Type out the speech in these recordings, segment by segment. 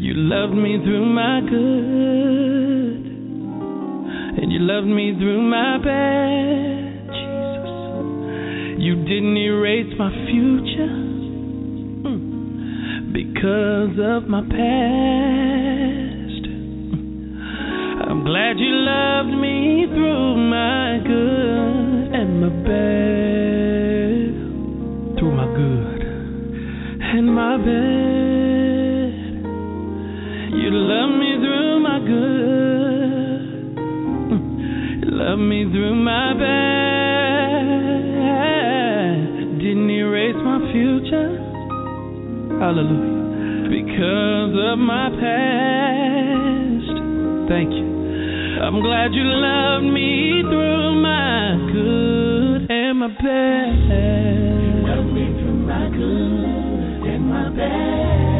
You loved me through my good. And you loved me through my bad. Jesus. You didn't erase my future mm, because of my past. I'm glad you loved me through my good and my bad. Through my good and my bad. You love me through my good. You love me through my bad. Didn't erase my future. Hallelujah. Because of my past. Thank you. I'm glad you loved me through my good and my bad. You Love me through my good and my bad.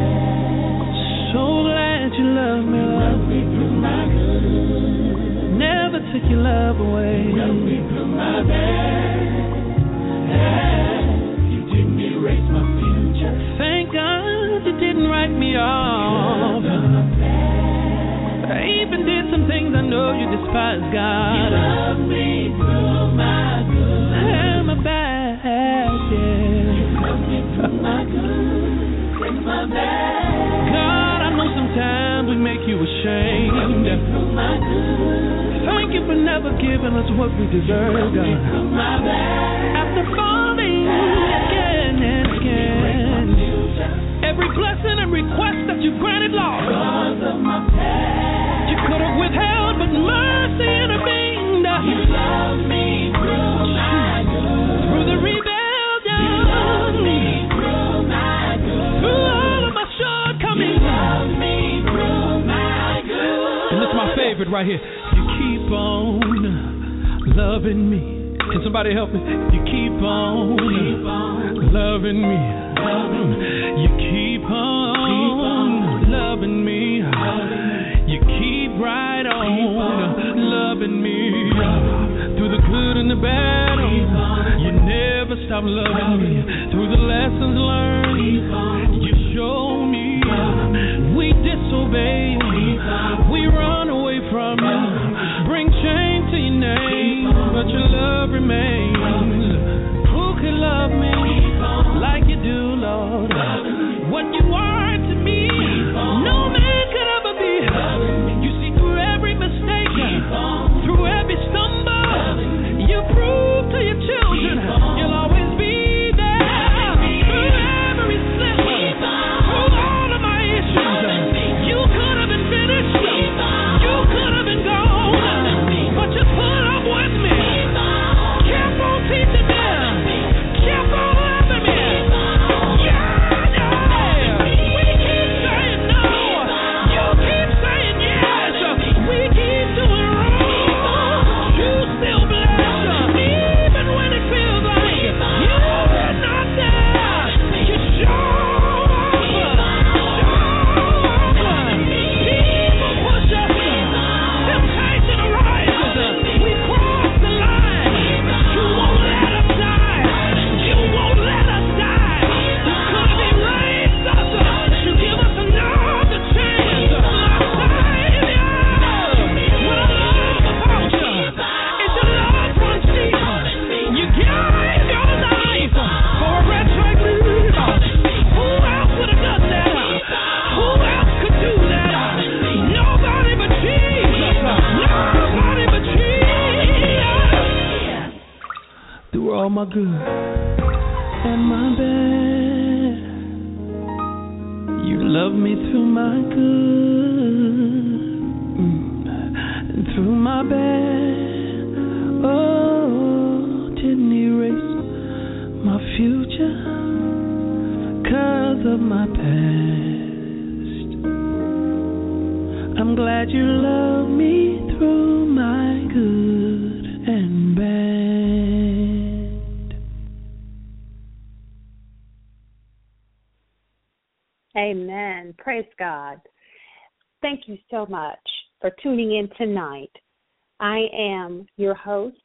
So glad you loved me. Love me through my good. Never took your love away. Love me through my bad. You didn't erase my future. Thank God you didn't write me off. I even did some things I know you despise, God. You love me through my good Thank you for never giving us what we deserve, God. After falling again and again. Every blessing and request that you granted, Lord. Favorite right here. You keep on loving me. Can somebody help me? You keep on, loving me. You keep on loving me. You keep right on loving me. Through the good and the bad, you never stop loving me. Through the lessons learned, you show me. We disobey, we run away from you. Bring shame to your name, but your love remains. Who could love me like you do, Lord? What you are my good and my bad, you love me through my good Praise God. Thank you so much for tuning in tonight. I am your host,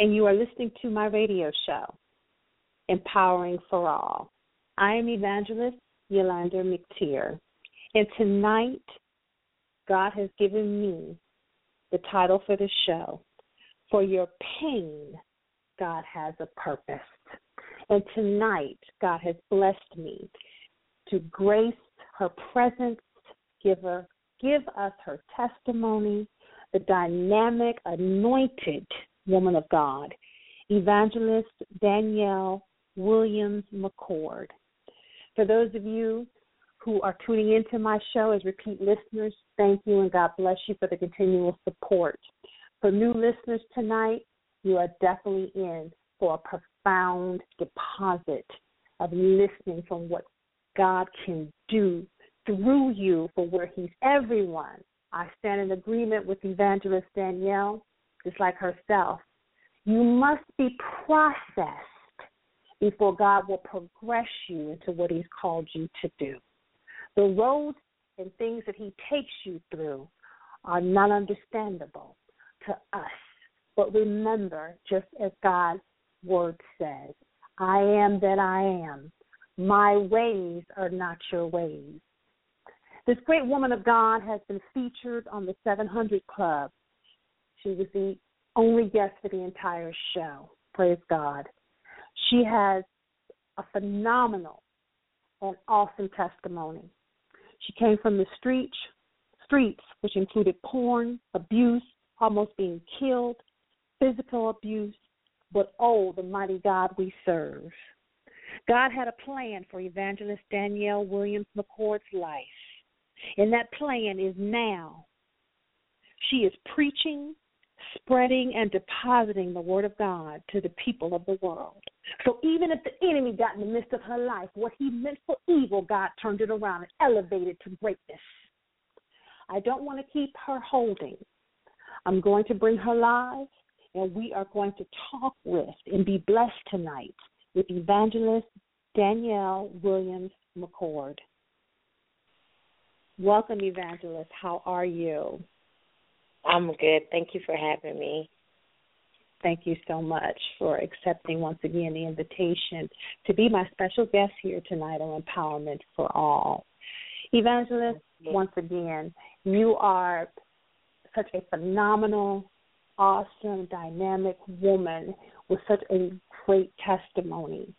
and you are listening to my radio show, Empowering for All. I am evangelist Yulander McTier, and tonight God has given me the title for the show. For your pain, God has a purpose. And tonight, God has blessed me to grace her presence, give give us her testimony, the dynamic, anointed woman of God, evangelist Danielle Williams McCord. For those of you who are tuning into my show as repeat listeners, thank you and God bless you for the continual support. For new listeners tonight, you are definitely in for a profound deposit of listening from what God can do through you for where He's everyone. I stand in agreement with Evangelist Danielle, just like herself. You must be processed before God will progress you into what He's called you to do. The roads and things that He takes you through are not understandable to us. But remember, just as God's word says, I am that I am. My ways are not your ways. This great woman of God has been featured on the 700 Club. She was the only guest for the entire show. Praise God. She has a phenomenal and awesome testimony. She came from the streets, streets, which included porn, abuse, almost being killed, physical abuse, but oh, the mighty God we serve. God had a plan for evangelist Danielle Williams McCord's life, and that plan is now. She is preaching, spreading, and depositing the Word of God to the people of the world. So even if the enemy got in the midst of her life, what he meant for evil, God turned it around and elevated to greatness. I don't want to keep her holding. I'm going to bring her live, and we are going to talk with and be blessed tonight with evangelist Danielle Williams McCord. Welcome, evangelist. How are you? I'm good. Thank you for having me. Thank you so much for accepting once again the invitation to be my special guest here tonight on Empowerment for All. Evangelist, once again, you are such a phenomenal, awesome, dynamic woman with such a great testimony.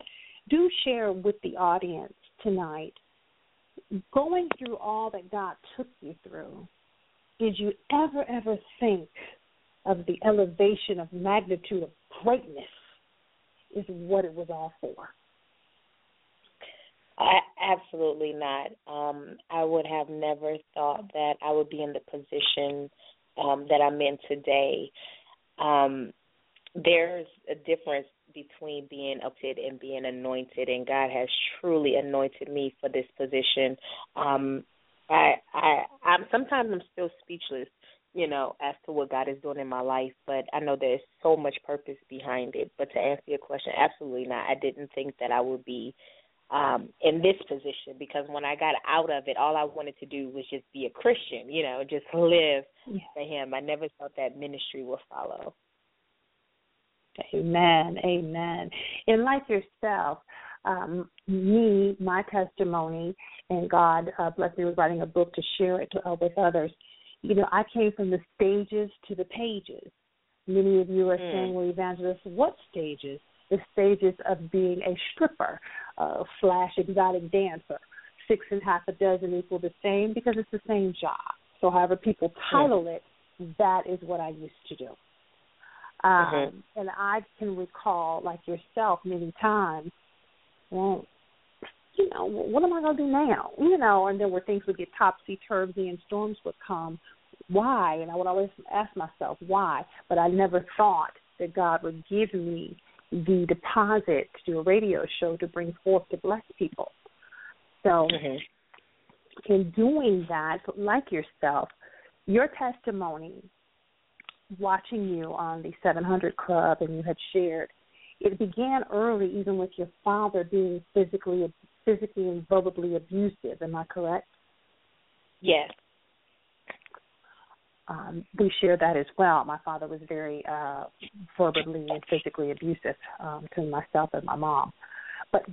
Do share with the audience tonight, going through all that God took you through, did you ever, ever think of the elevation of magnitude of greatness is what it was all for? I, absolutely not. Um, I would have never thought that I would be in the position um, that I'm in today. Um, there's a difference between being upset and being anointed, and God has truly anointed me for this position. Um, I, I, I'm sometimes I'm still speechless, you know, as to what God is doing in my life. But I know there's so much purpose behind it. But to answer your question, absolutely not. I didn't think that I would be um in this position because when I got out of it all I wanted to do was just be a Christian, you know, just live yeah. for him. I never thought that ministry would follow. Amen. Amen. And like yourself, um, me, my testimony, and God uh, blessed me with writing a book to share it to, uh, with others. You know, I came from the stages to the pages. Many of you are mm. saying, well, evangelist, what stages? The stages of being a stripper, uh, flash exotic dancer. Six and half a dozen equal the same because it's the same job. So, however people title mm. it, that is what I used to do. Um, mm-hmm. And I can recall, like yourself, many times, well, you know, what am I going to do now? You know, and then where things would get topsy turvy and storms would come. Why? And I would always ask myself why, but I never thought that God would give me the deposit to do a radio show to bring forth to bless people. So, mm-hmm. in doing that, like yourself, your testimony, watching you on the 700 Club, and you had shared, it began early, even with your father being physically, physically and verbally abusive. Am I correct? Yes. Um, we share that as well. My father was very uh, verbally and physically abusive um, to myself and my mom. But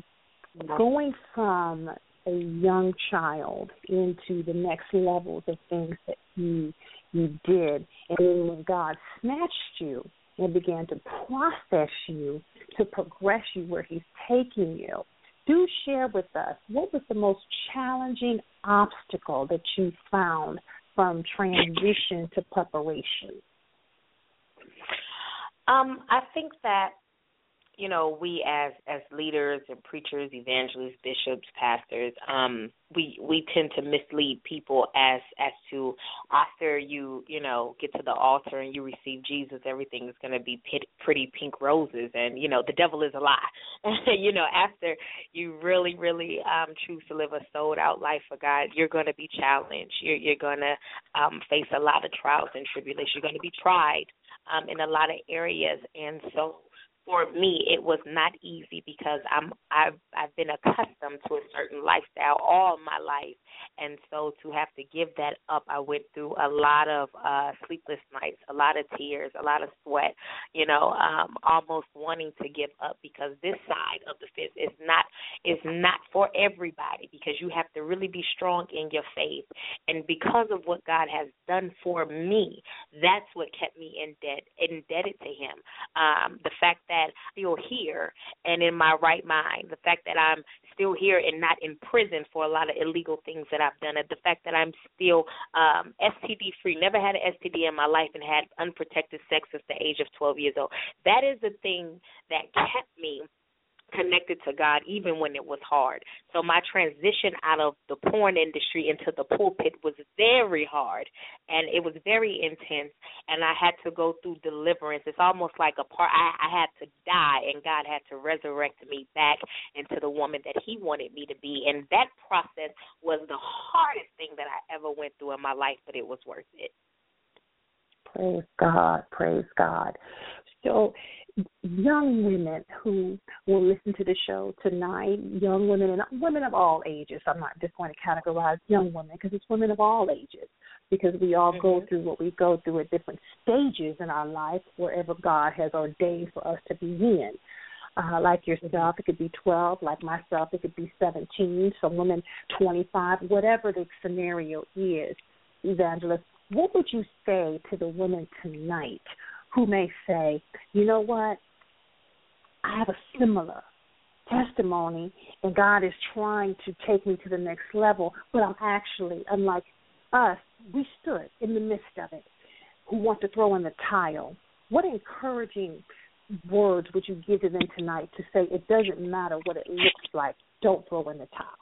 going from a young child into the next levels of things that you you did, and then when God snatched you and began to process you to progress you where He's taking you, do share with us what was the most challenging obstacle that you found from transition to preparation? Um, I think that you know, we as as leaders and preachers, evangelists, bishops, pastors, um, we we tend to mislead people as as to after you you know get to the altar and you receive Jesus, everything is going to be pit, pretty pink roses, and you know the devil is a lie. you know, after you really really um, choose to live a sold out life for God, you're going to be challenged. You're you're going to um, face a lot of trials and tribulations. You're going to be tried um, in a lot of areas, and so for me it was not easy because I'm I've I've been accustomed to a certain lifestyle all my life and so to have to give that up I went through a lot of uh sleepless nights, a lot of tears, a lot of sweat, you know, um almost wanting to give up because this side of the fence is not is not for everybody because you have to really be strong in your faith and because of what God has done for me, that's what kept me in debt indebted to him. Um the fact that still here and in my right mind, the fact that I'm still here and not in prison for a lot of illegal things that I've done, the fact that I'm still um, STD free, never had an STD in my life and had unprotected sex since the age of 12 years old. That is the thing that kept me connected to God even when it was hard. So my transition out of the porn industry into the pulpit was very hard and it was very intense and I had to go through deliverance. It's almost like a part I, I had to die and God had to resurrect me back into the woman that he wanted me to be. And that process was the hardest thing that I ever went through in my life, but it was worth it. Praise God, praise God. So young women who will listen to the show tonight, young women and women of all ages. I'm not just going to categorize young women because it's women of all ages because we all mm-hmm. go through what we go through at different stages in our life wherever God has ordained for us to be in. Uh, like yourself, it could be 12. Like myself, it could be 17. Some women, 25. Whatever the scenario is, evangelist, what would you say to the women tonight who may say, you know what, I have a similar testimony and God is trying to take me to the next level, but I'm actually, unlike us, we stood in the midst of it, who want to throw in the tile. What encouraging words would you give to them tonight to say it doesn't matter what it looks like, don't throw in the towel?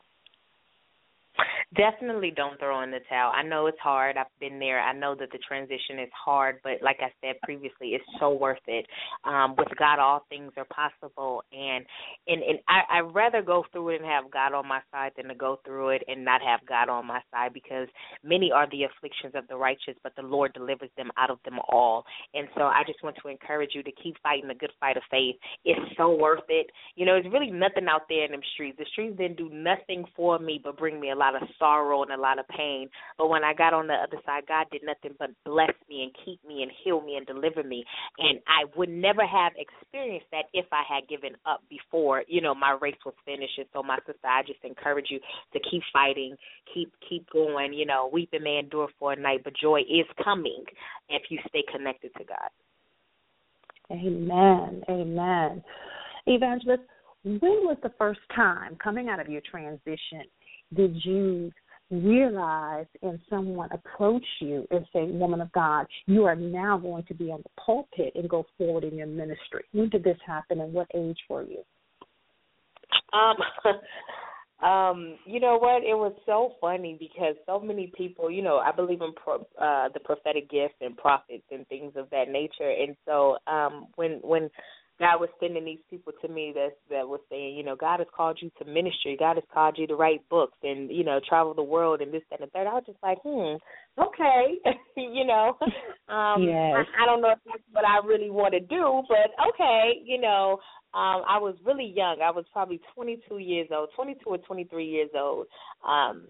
Definitely don't throw in the towel. I know it's hard. I've been there. I know that the transition is hard, but like I said previously, it's so worth it. Um, with God, all things are possible, and and and I I'd rather go through it and have God on my side than to go through it and not have God on my side because many are the afflictions of the righteous, but the Lord delivers them out of them all. And so I just want to encourage you to keep fighting the good fight of faith. It's so worth it. You know, there's really nothing out there in them streets. The streets didn't do nothing for me but bring me a lot of sorrow and a lot of pain. But when I got on the other side, God did nothing but bless me and keep me and heal me and deliver me. And I would never have experienced that if I had given up before, you know, my race was finished. And so my sister, I just encourage you to keep fighting, keep keep going. You know, weeping may endure for a night, but joy is coming if you stay connected to God. Amen. Amen. Evangelist, when was the first time coming out of your transition did you realize and someone approach you and say, Woman of God, you are now going to be on the pulpit and go forward in your ministry? When did this happen and what age were you? Um um you know what it was so funny because so many people you know i believe in pro, uh the prophetic gifts and prophets and things of that nature and so um when when God was sending these people to me that that was saying, you know, God has called you to ministry. God has called you to write books and you know travel the world and this that, and the third. I was just like, hmm, okay, you know, um, yes. I, I don't know if that's what I really want to do, but okay, you know. Um, I was really young. I was probably 22 years old, 22 or 23 years old. Um,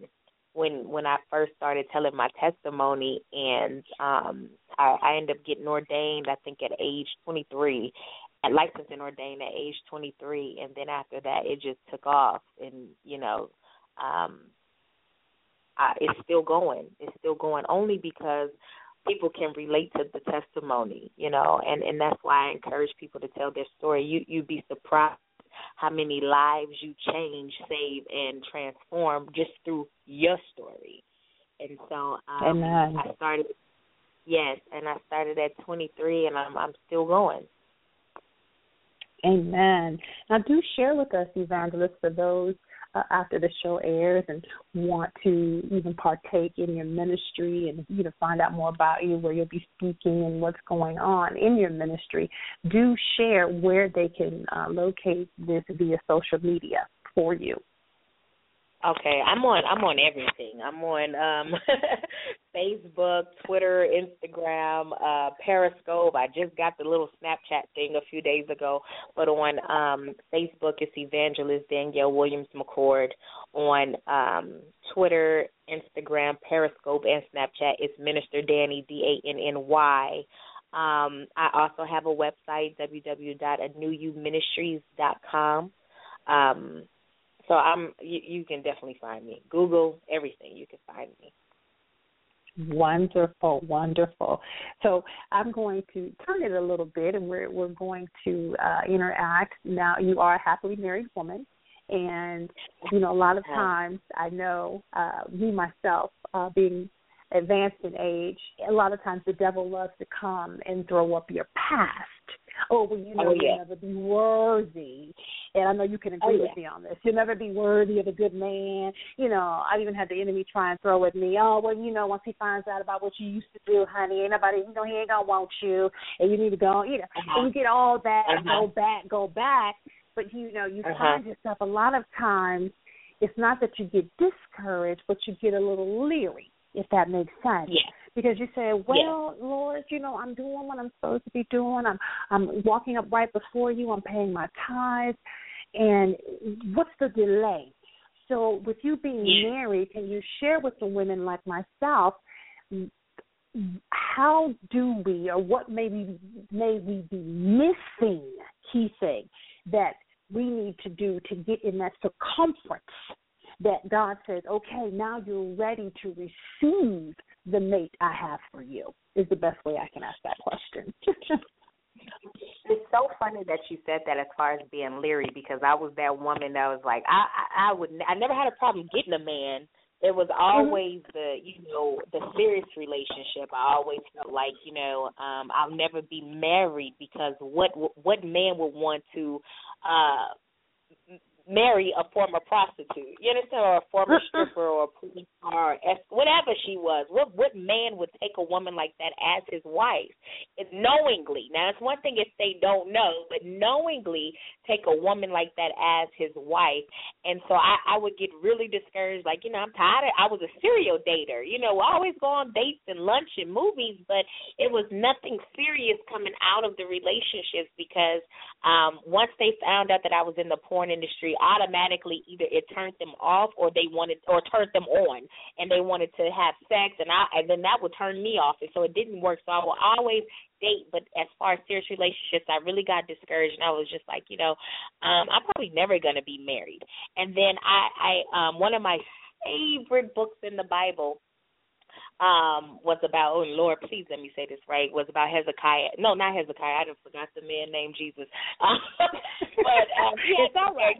when when I first started telling my testimony, and um, I, I ended up getting ordained. I think at age 23, and licensed and ordained at age 23, and then after that, it just took off, and you know, um, I, it's still going. It's still going only because people can relate to the testimony, you know, and and that's why I encourage people to tell their story. You you'd be surprised how many lives you change, save, and transform just through your story. And so um, Amen. I started, yes, and I started at 23, and I'm I'm still going. Amen. Now, do share with us, evangelists, for those uh, after the show airs and want to even partake in your ministry and you know find out more about you, where you'll be speaking and what's going on in your ministry. Do share where they can uh, locate this via social media for you. Okay, I'm on I'm on everything. I'm on um Facebook, Twitter, Instagram, uh Periscope. I just got the little Snapchat thing a few days ago. But on um Facebook it's Evangelist Danielle Williams McCord. On um Twitter, Instagram, Periscope and Snapchat it's Minister Danny D A N N Y. Um I also have a website www.anewuministries.com. Um so I'm you, you can definitely find me. Google everything, you can find me. Wonderful, wonderful. So I'm going to turn it a little bit, and we're we're going to uh, interact. Now, you are a happily married woman, and you know a lot of times I know uh, me myself uh, being advanced in age, a lot of times the devil loves to come and throw up your past. Oh, well, you know, Oh, yeah. you'll never be worthy. And I know you can agree Oh, yeah. with me on this. You'll never be worthy of a good man. You know, I've even had the enemy try and throw at me, oh, well, you know, once he finds out about what you used to do, honey, ain't nobody, you know, he ain't going to want you. And you need to go, you know, Uh-huh. and you get all that, Uh-huh. go back, go back. But, you know, you Uh-huh. find yourself a lot of times, it's not that you get discouraged, but you get a little leery, if that makes sense Yeah. Because you say, "Well, Lord, you know, I'm doing what I'm supposed to be doing. I'm I'm walking up right before you. I'm paying my tithes, and what's the delay?" So, with you being Yeah. married, can you share with the women like myself? How do we, or what may we may we be missing? Key thing that we need to do to get in that circumference that God says, okay, now you're ready to receive the mate I have for you, is the best way I can ask that question. It's so funny that you said that as far as being leery because I was that woman that was like I I, I would I never had a problem getting a man. It was always the you know the serious relationship. I always felt like you know um I'll never be married because what what man would want to uh marry a former prostitute. You understand, or a former stripper, or a police whatever she was. What what man would take a woman like that as his wife? It, knowingly. Now it's one thing if they don't know, but knowingly take a woman like that as his wife. And so I, I would get really discouraged. Like you know, I'm tired. Of, I was a serial dater. You know, I always go on dates and lunch and movies, but it was nothing serious coming out of the relationships because um once they found out that I was in the porn industry, automatically either it turned them off or they wanted or turned them on and they wanted to have sex and I and then that would turn me off and so it didn't work. So I will always date, but as far as serious relationships I really got discouraged and I was just like, you know, um, I'm probably never gonna be married. And then I, I um one of my favorite books in the Bible um was about oh Lord, please let me say this right, was about Hezekiah. No, not Hezekiah, I just forgot the man named Jesus. Um, but um yeah, it's all right.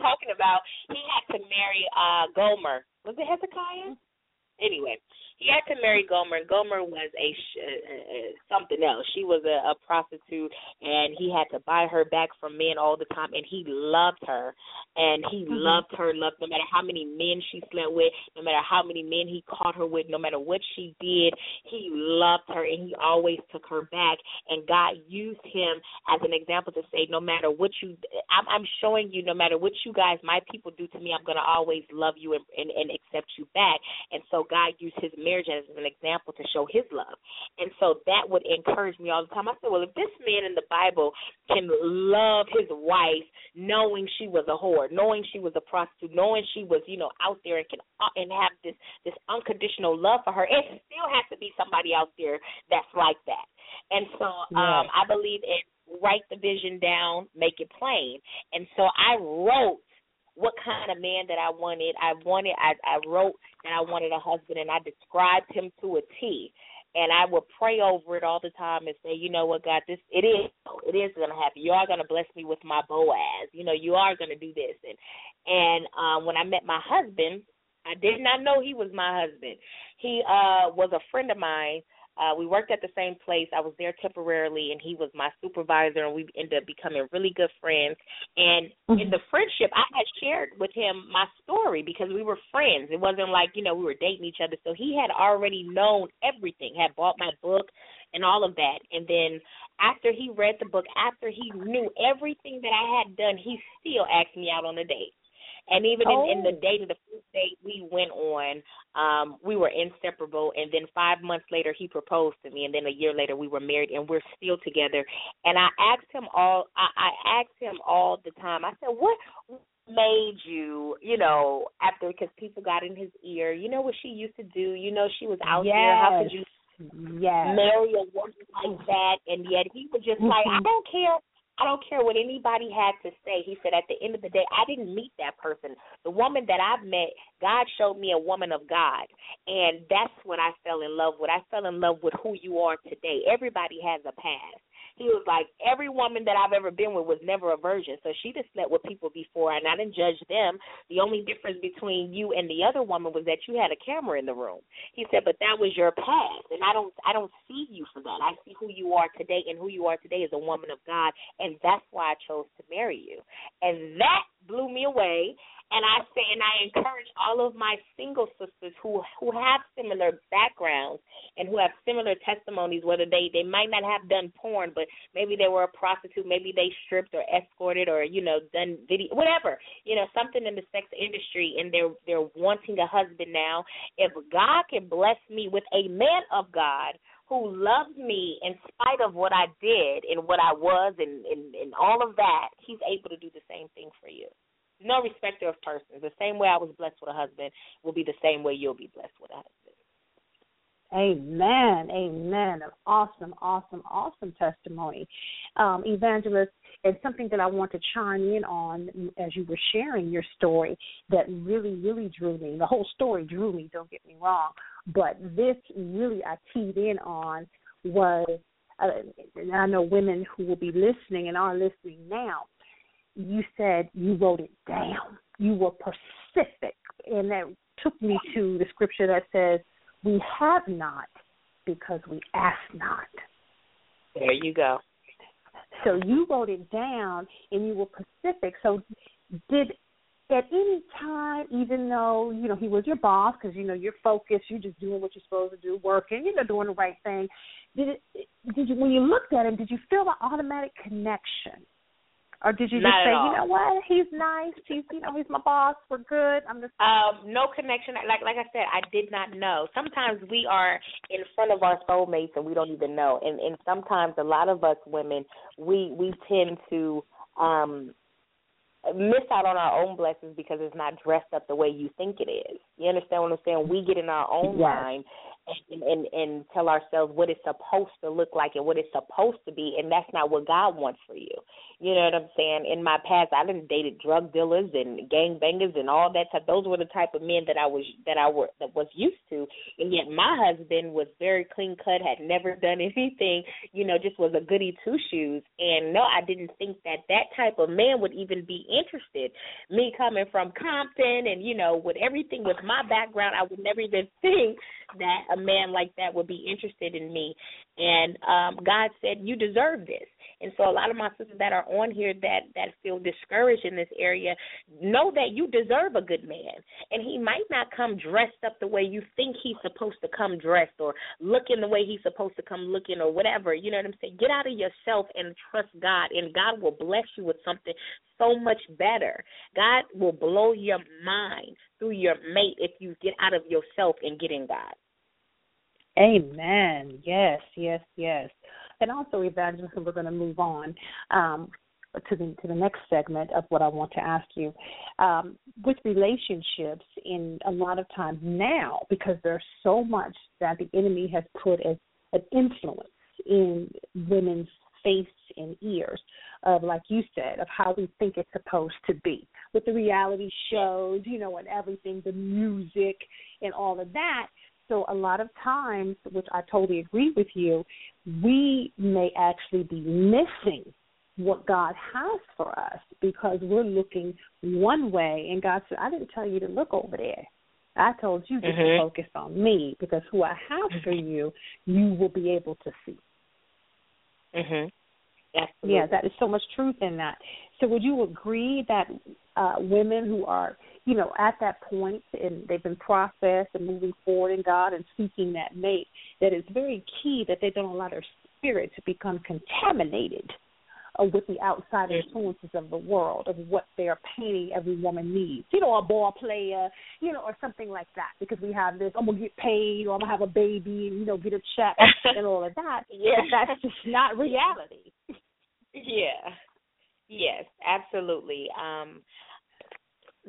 Talking about he had to marry uh Gomer. Was it Hezekiah? Anyway, he had to marry Gomer. Gomer was a sh- uh, something else. She was a, a prostitute, and he had to buy her back from men all the time. And he loved her, and he mm-hmm. loved her. Loved no matter how many men she slept with, no matter how many men he caught her with, no matter what she did, he loved her, and he always took her back. And God used him as an example to say, no matter what you, I'm, I'm showing you, no matter what you guys, my people do to me, I'm gonna always love you and, and, and accept you back. And so God used his marriage as an example to show his love. And so that would encourage me all the time. I said, well, if this man in the Bible can love his wife knowing she was a whore, knowing she was a prostitute, knowing she was, you know, out there and can uh, and have this this unconditional love for her, it still has to be somebody out there that's like that. And so um I believe in write the vision down, make it plain. And so I wrote what kind of man that I wanted. I wanted I, I wrote that I wanted a husband and I described him to a T. And I would pray over it all the time and say, you know what, God, this it is it is gonna happen. You are gonna bless me with my Boaz. You know, you are gonna do this. And and um when I met my husband, I did not know he was my husband. He uh was a friend of mine uh, we worked at the same place. I was there temporarily, and he was my supervisor, and we ended up becoming really good friends. And mm-hmm. in the friendship, I had shared with him my story because we were friends. It wasn't like you know we were dating each other. So he had already known everything, had bought my book, and all of that. And then after he read the book, after he knew everything that I had done, he still asked me out on a date. And even oh. in, in the oh. date of the first date we went on, um, we were inseparable. And then five months later, he proposed to me. And then a year later, we were married, and we're still together. And I asked him all. I, I asked him all the time. I said, "What made you, you know, after because people got in his ear, you know what she used to do. You know, she was out yes. there. How could you?" Yes. marry a woman like that and yet he was just like I don't care I don't care what anybody had to say. He said, at the end of the day, I didn't meet that person. The woman that I've met, God showed me a woman of God. And that's when I fell in love with. I fell in love with who you are today. Everybody has a past. He was like, every woman that I've ever been with was never a virgin. So she just slept with people before, and I didn't judge them. The only difference between you and the other woman was that you had a camera in the room. He said, but that was your past, and I don't, I don't see you for that. I see who you are today, and who you are today is a woman of God, and that's why I chose to marry you. And that blew me away. And I say, and I encourage all of my single sisters who who have similar backgrounds and who have similar testimonies, whether they they might not have done porn, but maybe they were a prostitute, maybe they stripped or escorted or you know done video, whatever, you know, something in the sex industry, and they're they're wanting a husband now. If God can bless me with a man of God who loves me in spite of what I did and what I was and, and, and all of that, he's able to do the same thing for you no respecter of persons. The same way I was blessed with a husband will be the same way you'll be blessed with a husband. Amen. Amen. An awesome, awesome, awesome testimony. Um, evangelist, and something that I want to chime in on as you were sharing your story that really, really drew me. The whole story drew me, don't get me wrong. But this really I keyed in on was, uh, and I know women who will be listening and are listening now, you said you wrote it down. You were specific. And that took me to the scripture that says, We have not because we ask not. There you go. So you wrote it down and you were specific. So did at any time, even though you know he was your boss, because you know you're focused, you're just doing what you're supposed to do, working, you know, doing the right thing. Did it? Did you when you looked at him? Did you feel an automatic connection? Or did you just Not say, you know what, he's nice, he's you know, he's my boss, we're good. I'm just um, no connection. Like like I said, I did not know. Sometimes we are in front of our soulmates and we don't even know. And and sometimes a lot of us women we we tend to um miss out on our own blessings because it's not dressed up the way you think it is. You understand what I'm saying? We get in our own yes. mind and, and and tell ourselves what it's supposed to look like and what it's supposed to be, and that's not what God wants for you. You know what I'm saying? In my past, I didn't dated drug dealers and gang bangers and all that type. Those were the type of men that I was that I were that was used to, and yet my husband was very clean cut, had never done anything. You know, just was a goody two shoes. And no, I didn't think that that type of man would even be interested. Me coming from Compton and, you know, with everything with my background, I would never even think that a man like that would be interested in me. And um God said, You deserve this. And so a lot of my sisters that are on here that that feel discouraged in this area know that you deserve a good man. And he might not come dressed up the way you think he's supposed to come dressed or looking the way he's supposed to come looking or whatever. You know what I'm saying? Get out of yourself and trust God and God will bless you with something so much better. God will blow your mind through your mate if you get out of yourself and get in God. Amen. Yes, yes, yes. And also, Evangelist, we're going to move on um, to the to the next segment of what I want to ask you. Um, with relationships, in a lot of times now, because there's so much that the enemy has put as an influence in women's face and ears of like you said of how we think it's supposed to be with the reality shows you know and everything the music and all of that so a lot of times, which I totally agree with you, we may actually be missing what God has for us because we're looking one way and God said, I didn't tell you to look over there. I told you to mm-hmm. focus on me because who I have for you, you will be able to see. Mhm. Yeah, that is so much truth in that. So would you agree that uh women who are you know, at that point and they've been processed and moving forward in God and seeking that mate, that it's very key that they don't allow their spirit to become contaminated uh, with the outside influences of the world of what they're painting every woman needs. You know, a ball player, you know, or something like that. Because we have this, I'm gonna get paid, or I'm gonna have a baby, and you know, get a check and all of that. yeah, that's just not reality. yeah. Yes, absolutely. Um,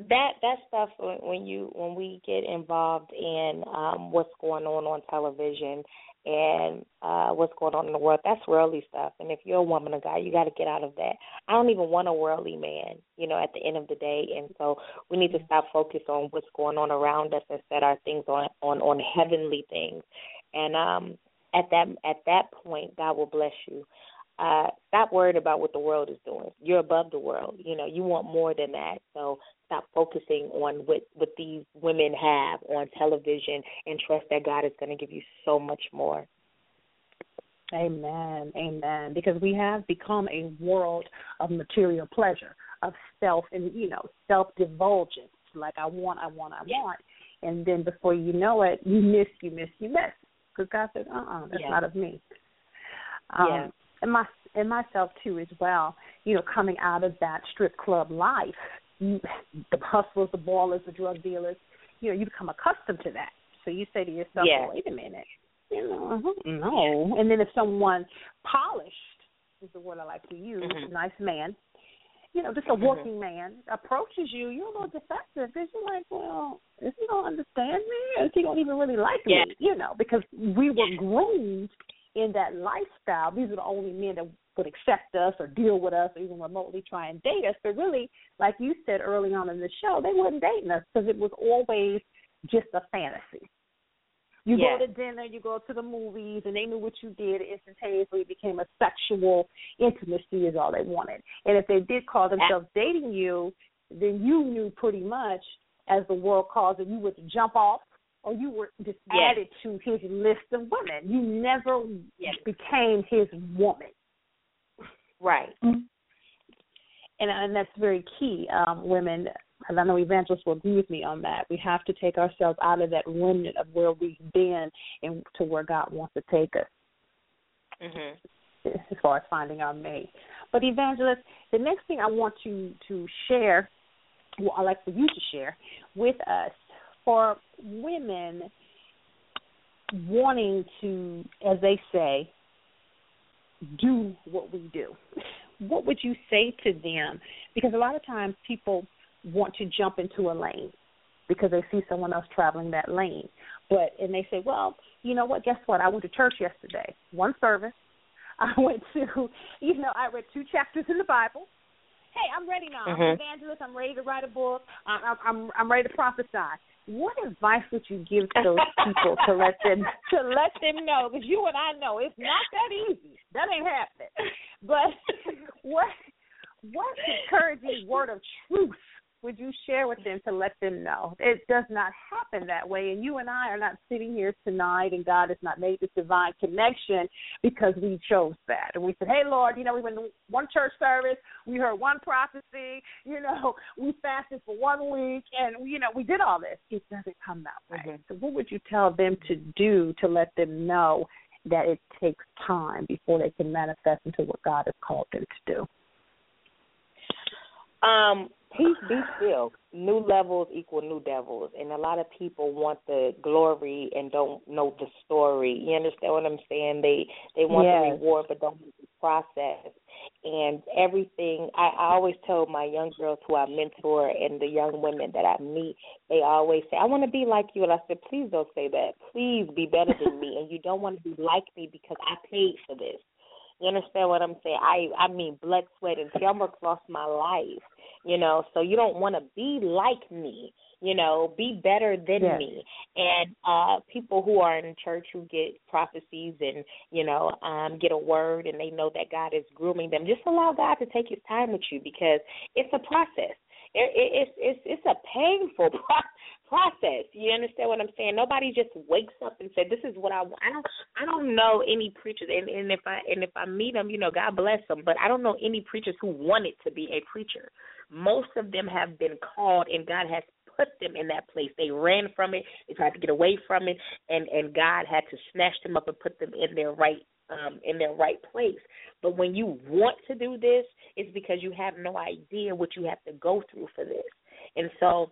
that that stuff when you when we get involved in um what's going on on television and uh what's going on in the world that's worldly stuff. And if you're a woman or guy you got to get out of that. I don't even want a worldly man you know at the end of the day. And so we need to stop focus on what's going on around us and set our things on on on heavenly things. And um at that at that point god will bless you. Uh stop worried about what the world is doing. You're above the world. You know you want more than that. So stop focusing on what what these women have on television and trust that God is going to give you so much more. Amen. Amen. Because we have become a world of material pleasure, of self and you know, self divulgence. Like I want, I want, I want. And then before you know it, you miss, you miss, you miss. Because God said, uh uh-uh, uh, that's not of me. Um and my and myself too as well, you know, coming out of that strip club life the hustlers, the ballers, the drug dealers, you know, you become accustomed to that. So you say to yourself, yeah. well, wait a minute, you know, no. And then if someone polished is the word I like to use, mm-hmm. nice man, you know, just a mm-hmm. working mm-hmm. man approaches you, you're a little defensive because you're like, well, is he gonna understand me? Is he gonna even really like yeah. me? You know, because we were groomed in that lifestyle. These are the only men that would accept us or deal with us or even remotely try and date us. But really, like you said early on in the show, they wouldn't date us because it was always just a fantasy. You yeah. go to dinner, you go to the movies, and they knew what you did. It instantaneously became a sexual intimacy is all they wanted. And if they did call themselves dating you, then you knew pretty much, as the world calls it, you would jump off or you were just yes. added to his list of women. You never yes. became his woman. Right. Mm-hmm. And and that's very key. Um, women, and I know evangelists will agree with me on that. We have to take ourselves out of that remnant of where we've been and to where God wants to take us. Mm-hmm. As far as finding our mate. But evangelist, the next thing I want you to share, well, I'd like for you to share with us for women wanting to, as they say, do what we do, what would you say to them? Because a lot of times people want to jump into a lane because they see someone else traveling that lane. But and they say, Well, you know what, guess what? I went to church yesterday. One service. I went to you know, I read two chapters in the Bible. Hey, I'm ready now. Mm-hmm. I'm an evangelist. I'm ready to write a book. I'm I'm I'm ready to prophesy what advice would you give those people to let them to let them know? Because you and I know it's not that easy. That ain't happening. But what what encouraging word of truth would you share with them to let them know it does not happen that way? And you and I are not sitting here tonight, and God has not made this divine connection because we chose that. And we said, "Hey, Lord, you know, we went to one church service, we heard one prophecy, you know, we fasted for one week, and you know, we did all this." It doesn't come that way. Mm-hmm. So, what would you tell them to do to let them know that it takes time before they can manifest into what God has called them to do? Um, peace be still. New levels equal new devils, and a lot of people want the glory and don't know the story. You understand what I'm saying? They they want yes. the reward but don't know the process. And everything I, I always tell my young girls who I mentor and the young women that I meet, they always say, I want to be like you and I said, Please don't say that. Please be better than me and you don't want to be like me because I paid for this. You understand what I'm saying? I I mean blood, sweat, and tears across my life. You know, so you don't want to be like me. You know, be better than yes. me. And uh people who are in church who get prophecies and you know um get a word and they know that God is grooming them. Just allow God to take His time with you because it's a process. It, it, it's it's it's a painful process process. You understand what I'm saying? Nobody just wakes up and said, "This is what I want." I don't. I don't know any preachers, and and if I and if I meet them, you know, God bless them. But I don't know any preachers who wanted to be a preacher. Most of them have been called, and God has put them in that place. They ran from it. They tried to get away from it, and and God had to snatch them up and put them in their right um, in their right place. But when you want to do this, it's because you have no idea what you have to go through for this. And so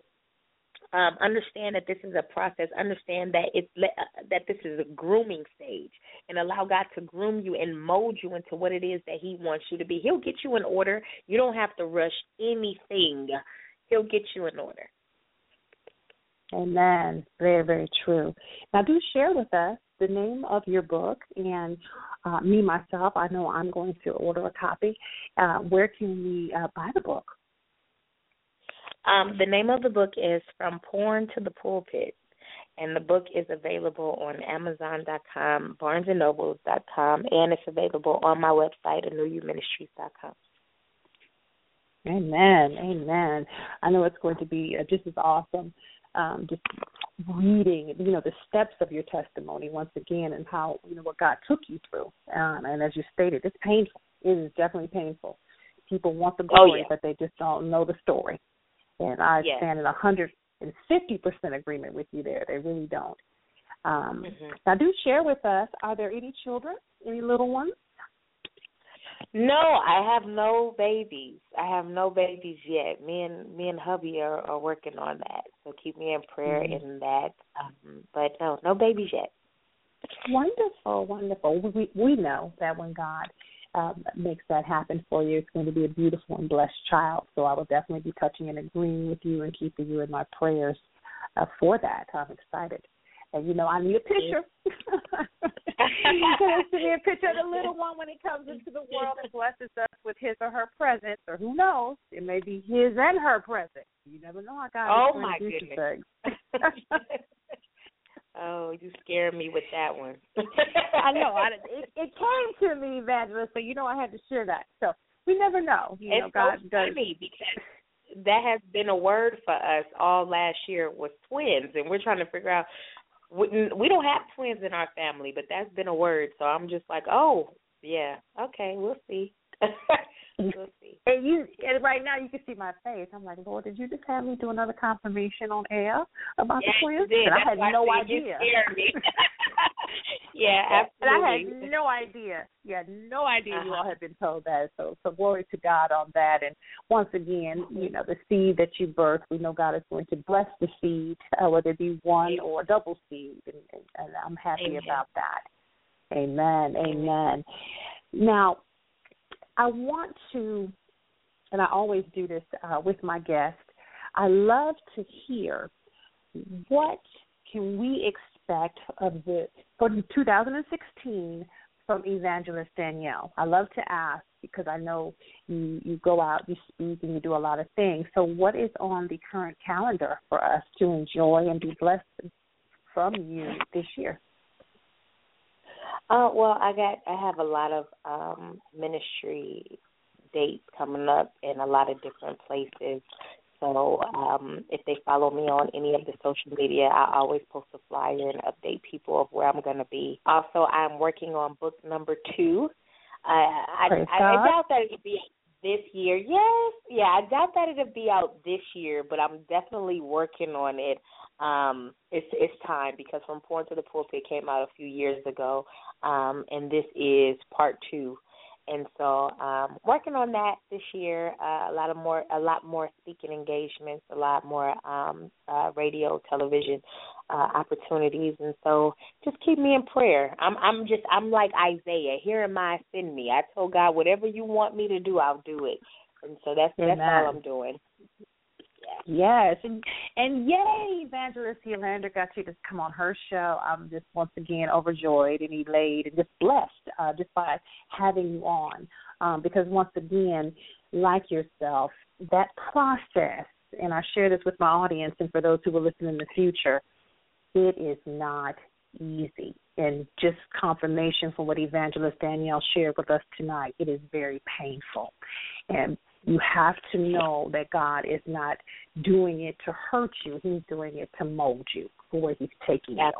um, understand that this is a process. Understand that it's uh, that this is a grooming stage, and allow God to groom you and mold you into what it is that He wants you to be. He'll get you in order. You don't have to rush anything. He'll get you in order. Amen. Very, very true. Now, do share with us the name of your book and uh, me myself. I know I'm going to order a copy. Uh, where can we uh, buy the book? Um, the name of the book is From Porn to the Pulpit, and the book is available on Amazon.com, BarnesandNobles.com, and it's available on my website, AnewYouMinistries.com. Amen. Amen. I know it's going to be uh, just as awesome. Um, just reading, you know, the steps of your testimony once again, and how you know what God took you through. Um, and as you stated, it's painful. It is definitely painful. People want the oh, glory, oh, yeah. but they just don't know the story. And I yes. stand in a hundred and fifty percent agreement with you there. They really don't. Um, mm-hmm. Now, do share with us. Are there any children, any little ones? No, I have no babies. I have no babies yet. Me and me and hubby are, are working on that. So keep me in prayer mm-hmm. in that. Um, but no, no babies yet. Wonderful, wonderful. We we know that when God um, makes that happen for you, it's going to be a beautiful and blessed child. So I will definitely be touching and agreeing with you and keeping you in my prayers uh, for that. I'm excited. And you know, I need a picture. Send me a picture of the little one when he comes into the world and blesses us with his or her presence, or who knows, it may be his and her presence. You never know how God oh, my goodness. Oh, you scared me with that one. I know. I, it, it came to me, Evangelist, so you know I had to share that. So we never know. You it's know, God so does. funny because that has been a word for us all last year was twins, and we're trying to figure out. We, we don't have twins in our family, but that's been a word. So I'm just like, oh, yeah, okay, we'll see. see. And you, and right now you can see my face. I'm like, Lord, did you just have me do another confirmation on air about yes, the twins? Did. I had no I idea. yeah, absolutely. And I had no idea. Yeah, no idea uh-huh. you all had been told that. So, so glory to God on that. And once again, you know, the seed that you birth, we know God is going to bless the seed, uh, whether it be one or double seed, and, and, and I'm happy Amen. about that. Amen. Amen. Now, I want to and I always do this uh, with my guests. I love to hear what can we expect of the for 2016 from Evangelist Danielle. I love to ask because I know you, you go out, you speak, and you do a lot of things. So, what is on the current calendar for us to enjoy and be blessed from you this year? Uh, well, I got I have a lot of um, ministry dates coming up in a lot of different places. So um, if they follow me on any of the social media, I always post a flyer and update people of where I'm going to be. Also, I'm working on book number two. Uh, I, I, I doubt that it'll be this year. Yes, yeah, I doubt that it'll be out this year, but I'm definitely working on it. Um, it's it's time because from Porn to the Pulpit came out a few years ago, um, and this is part two. And so um working on that this year uh, a lot of more a lot more speaking engagements a lot more um uh radio television uh opportunities. And so just keep me in prayer. I'm i'm just i'm like isaiah. Here am i send me. I told god whatever you want me to do i'll do it. And so that's Amen. that's all i'm doing Yes, and and yay, Evangelist Yulander got you to come on her show. I'm just once again overjoyed and elated and just blessed uh, just by having you on. Um, because once again, like yourself, that process, and I share this with my audience and for those who will listen in the future, it is not easy. And just confirmation from what Evangelist Danielle shared with us tonight, it is very painful. And you have to know that God is not doing it to hurt you. He's doing it to mold you for where He's taking you.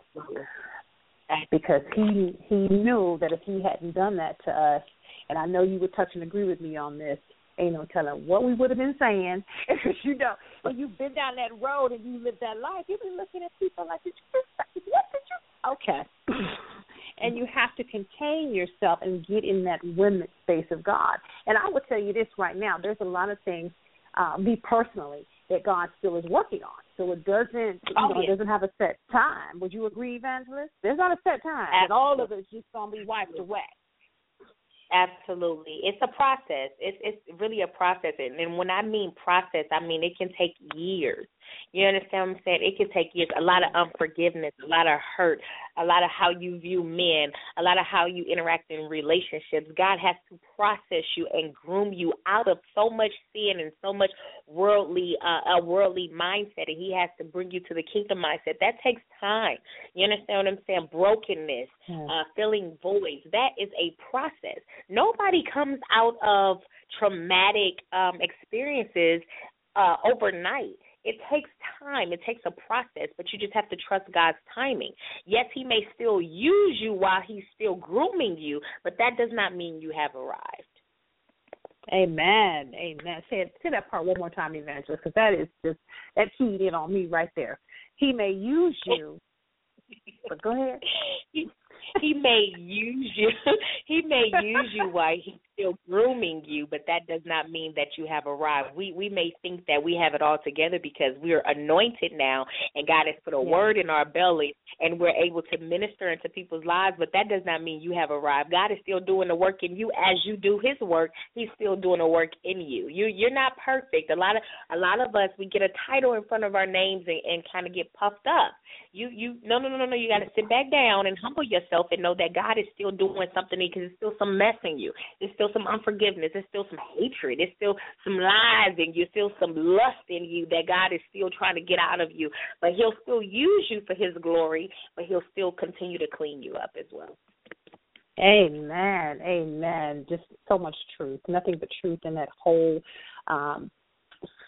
Because He He knew that if He hadn't done that to us, and I know you would touch and agree with me on this, ain't no telling what we would have been saying. Because you know, when you've been down that road and you lived that life, you've been looking at people like, did you, what did you? Okay. And you have to contain yourself and get in that women's space of God. And I will tell you this right now: there's a lot of things, uh, me personally, that God still is working on. So it doesn't, you oh, know, yeah. it doesn't have a set time. Would you agree, Evangelist? There's not a set time, and all of it's just gonna be wiped away. Absolutely. It's a process. It's it's really a process. And, and when I mean process, I mean it can take years. You understand what I'm saying? It can take years. A lot of unforgiveness, a lot of hurt, a lot of how you view men, a lot of how you interact in relationships. God has to process you and groom you out of so much sin and so much worldly uh, a worldly mindset, and He has to bring you to the kingdom mindset. That takes time. You understand what I'm saying? Brokenness, uh, filling voids. That is a process. Nobody comes out of traumatic um, experiences uh, overnight it takes time. It takes a process, but you just have to trust God's timing. Yes, He may still use you while He's still grooming you, but that does not mean you have arrived. Amen. Amen. Say, it, say that part one more time, Evangelist, because that is just that keyed in on me right there. He may use you, but go ahead. He, he may use you. He may use you while he's still grooming you, but that does not mean that you have arrived. We we may think that we have it all together because we're anointed now, and God has put a yeah. word in our belly, and we're able to minister into people's lives. But that does not mean you have arrived. God is still doing the work in you as you do His work. He's still doing the work in you. You you're not perfect. A lot of a lot of us we get a title in front of our names and, and kind of get puffed up. You you no no no no no. You got to sit back down and humble yourself and know that God is still doing something because there's still some mess in you. There's still some unforgiveness. There's still some hatred. There's still some lies in you. Still some lust in you that God is still trying to get out of you. But He'll still use you for His glory, but He'll still continue to clean you up as well. Amen. Amen. Just so much truth. Nothing but truth in that whole um,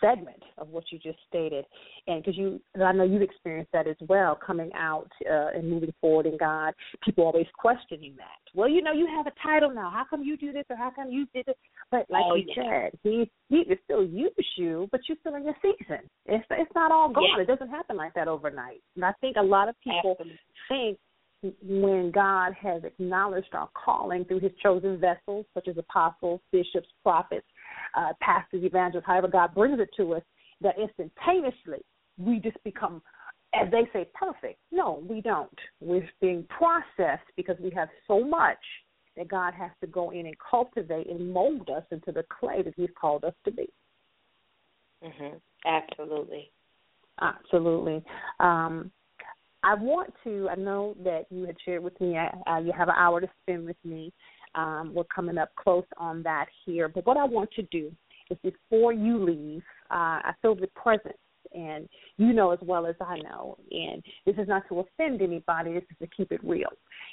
segment of what you just stated, and because you, I know you've experienced that as well, coming out uh, and moving forward in God. People always questioning that. Well, you know, you have a title now. How come you do this, or how come you did it? But like oh, you yeah. said, he he can still use you, but you're still in your season. It's it's not all gone. Yeah. It doesn't happen like that overnight. And I think a lot of people Absolutely. think when God has acknowledged our calling through his chosen vessels, such as apostles, bishops, prophets, uh, pastors, evangelists, however God brings it to us, that instantaneously we just become, as they say, perfect. No, we don't. We're being processed because we have so much that God has to go in and cultivate and mold us into the clay that He's called us to be. Mhm. Absolutely. Absolutely. Um, I want to. I know that you had shared with me. Uh, you have an hour to spend with me. Um, we're coming up close on that here. But what I want to do is before you leave, uh, I feel the presence, and you know as well as I know. And this is not to offend anybody. This is to keep it real.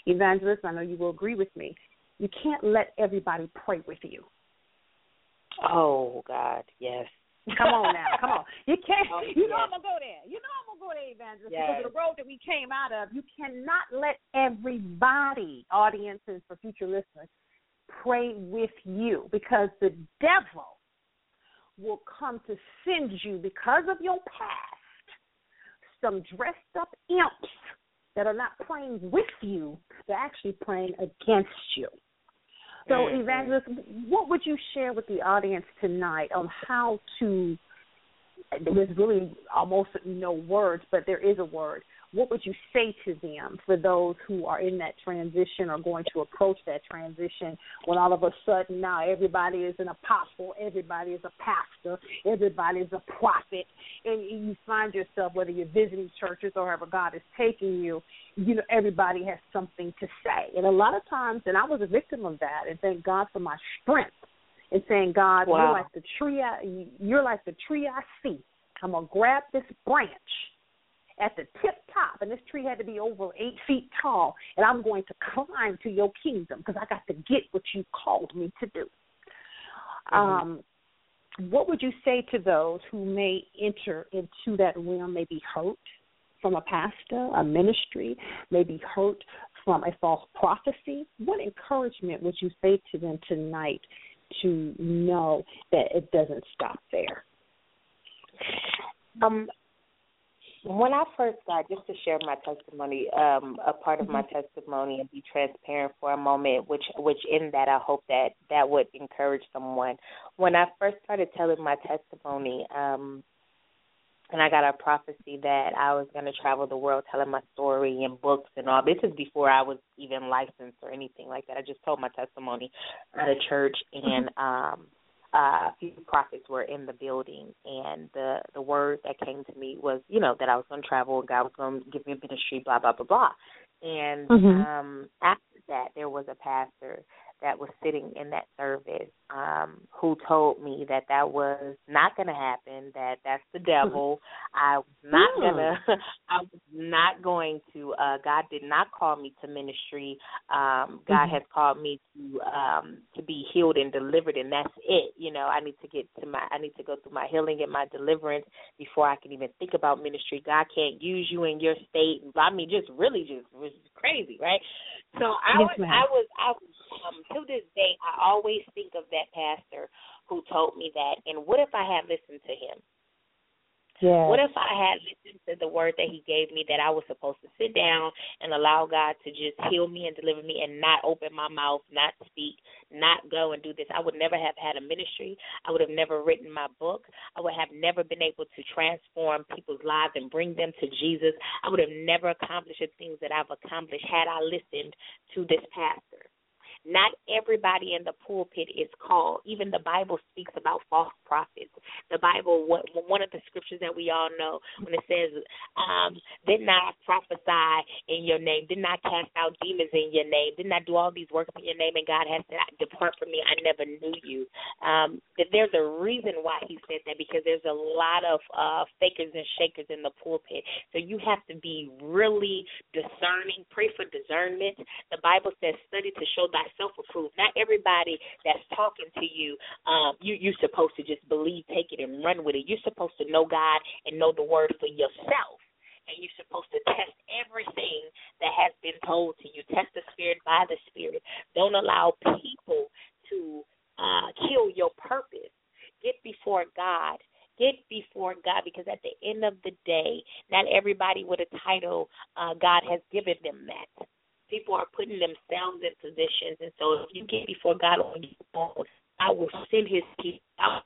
Evangelist, I know you will agree with me. You can't let everybody pray with you. Oh God, yes. Come on now, come on. You can't. Oh, you know yes. I'm gonna go there. You know I'm gonna go there, evangelist, Yes. because of the road that we came out of. You cannot let everybody, audiences for future listeners, pray with you because the devil will come to send you because of your past some dressed up imps that are not praying with you; they're actually praying against you. So, Mhm. Evangelist, what would you share with the audience tonight on how to? There's really almost no words, but there is a word. What would you say to them for those who are in that transition or going to approach that transition when all of a sudden now everybody is an apostle, everybody is a pastor, everybody is a prophet, and you find yourself, whether you're visiting churches or wherever God is taking you, you know, everybody has something to say. And a lot of times, and I was a victim of that, and thank God for my strength in saying, God, Wow. you're like the tree I, you're like the tree I see. I'm gonna grab this branch at the tip top, and this tree had to be over eight feet tall, and I'm going to climb to your kingdom because I got to get what you called me to do. Um, what would you say to those who may enter into that realm, may be hurt from a pastor, a ministry, may be hurt from a false prophecy? What encouragement would you say to them tonight to know that it doesn't stop there? Um, when I first got, just to share my testimony, um, a part of my testimony and be transparent for a moment, which, which in that I hope that that would encourage someone. When I first started telling my testimony, um, and I got a prophecy that I was going to travel the world telling my story and books and all. This is before I was even licensed or anything like that. I just told my testimony at a church, and um, uh, a few prophets were in the building, and the the word that came to me was, you know, that I was going to travel and God was going to give me a ministry, blah blah blah blah. And Mhm. um, after that, there was a pastor that was sitting in that service um who told me that that was not going to happen that that's the devil i was not Hmm. going to i was not going to uh god did not call me to ministry um god Mhm. has called me to um to be healed and delivered and that's it you know i need to get to my i need to go through my healing and my deliverance before i can even think about ministry god can't use you in your state i mean just really just was crazy right so i Yes, was ma'am. i was i was um to this day i always think of that pastor who told me that and what if i had listened to him Yeah. what if I had listened to the word that he gave me that I was supposed to sit down and allow God to just heal me and deliver me and not open my mouth, not speak, not go and do this? I would never have had a ministry. I would have never written my book. I would have never been able to transform people's lives and bring them to Jesus. I would have never accomplished the things that I've accomplished had I listened to this pastor. Not everybody in the pulpit is called. Even the Bible speaks about false prophets. The Bible, one of the scriptures that we all know, when it says, um, "Did not prophesy in your name? Did not cast out demons in your name? Did not do all these works in your name?" And God has said, "Depart from me, I never knew you." Um, that there's a reason why He said that because there's a lot of uh, fakers and shakers in the pulpit. So you have to be really discerning. Pray for discernment. The Bible says, "Study to show thyself approved." Not everybody that's talking to you, um, you you're supposed to just believe, take it, and run with it. You're supposed to know God and know the Word for yourself. And you're supposed to test everything that has been told to you. Test the spirit by the spirit. Don't allow people to uh, kill your purpose. Get before God. Get before God because at the end of the day, not everybody with a title, uh, God has given them that. People are putting themselves in positions, and so if you get before God on your own, I will send His people out.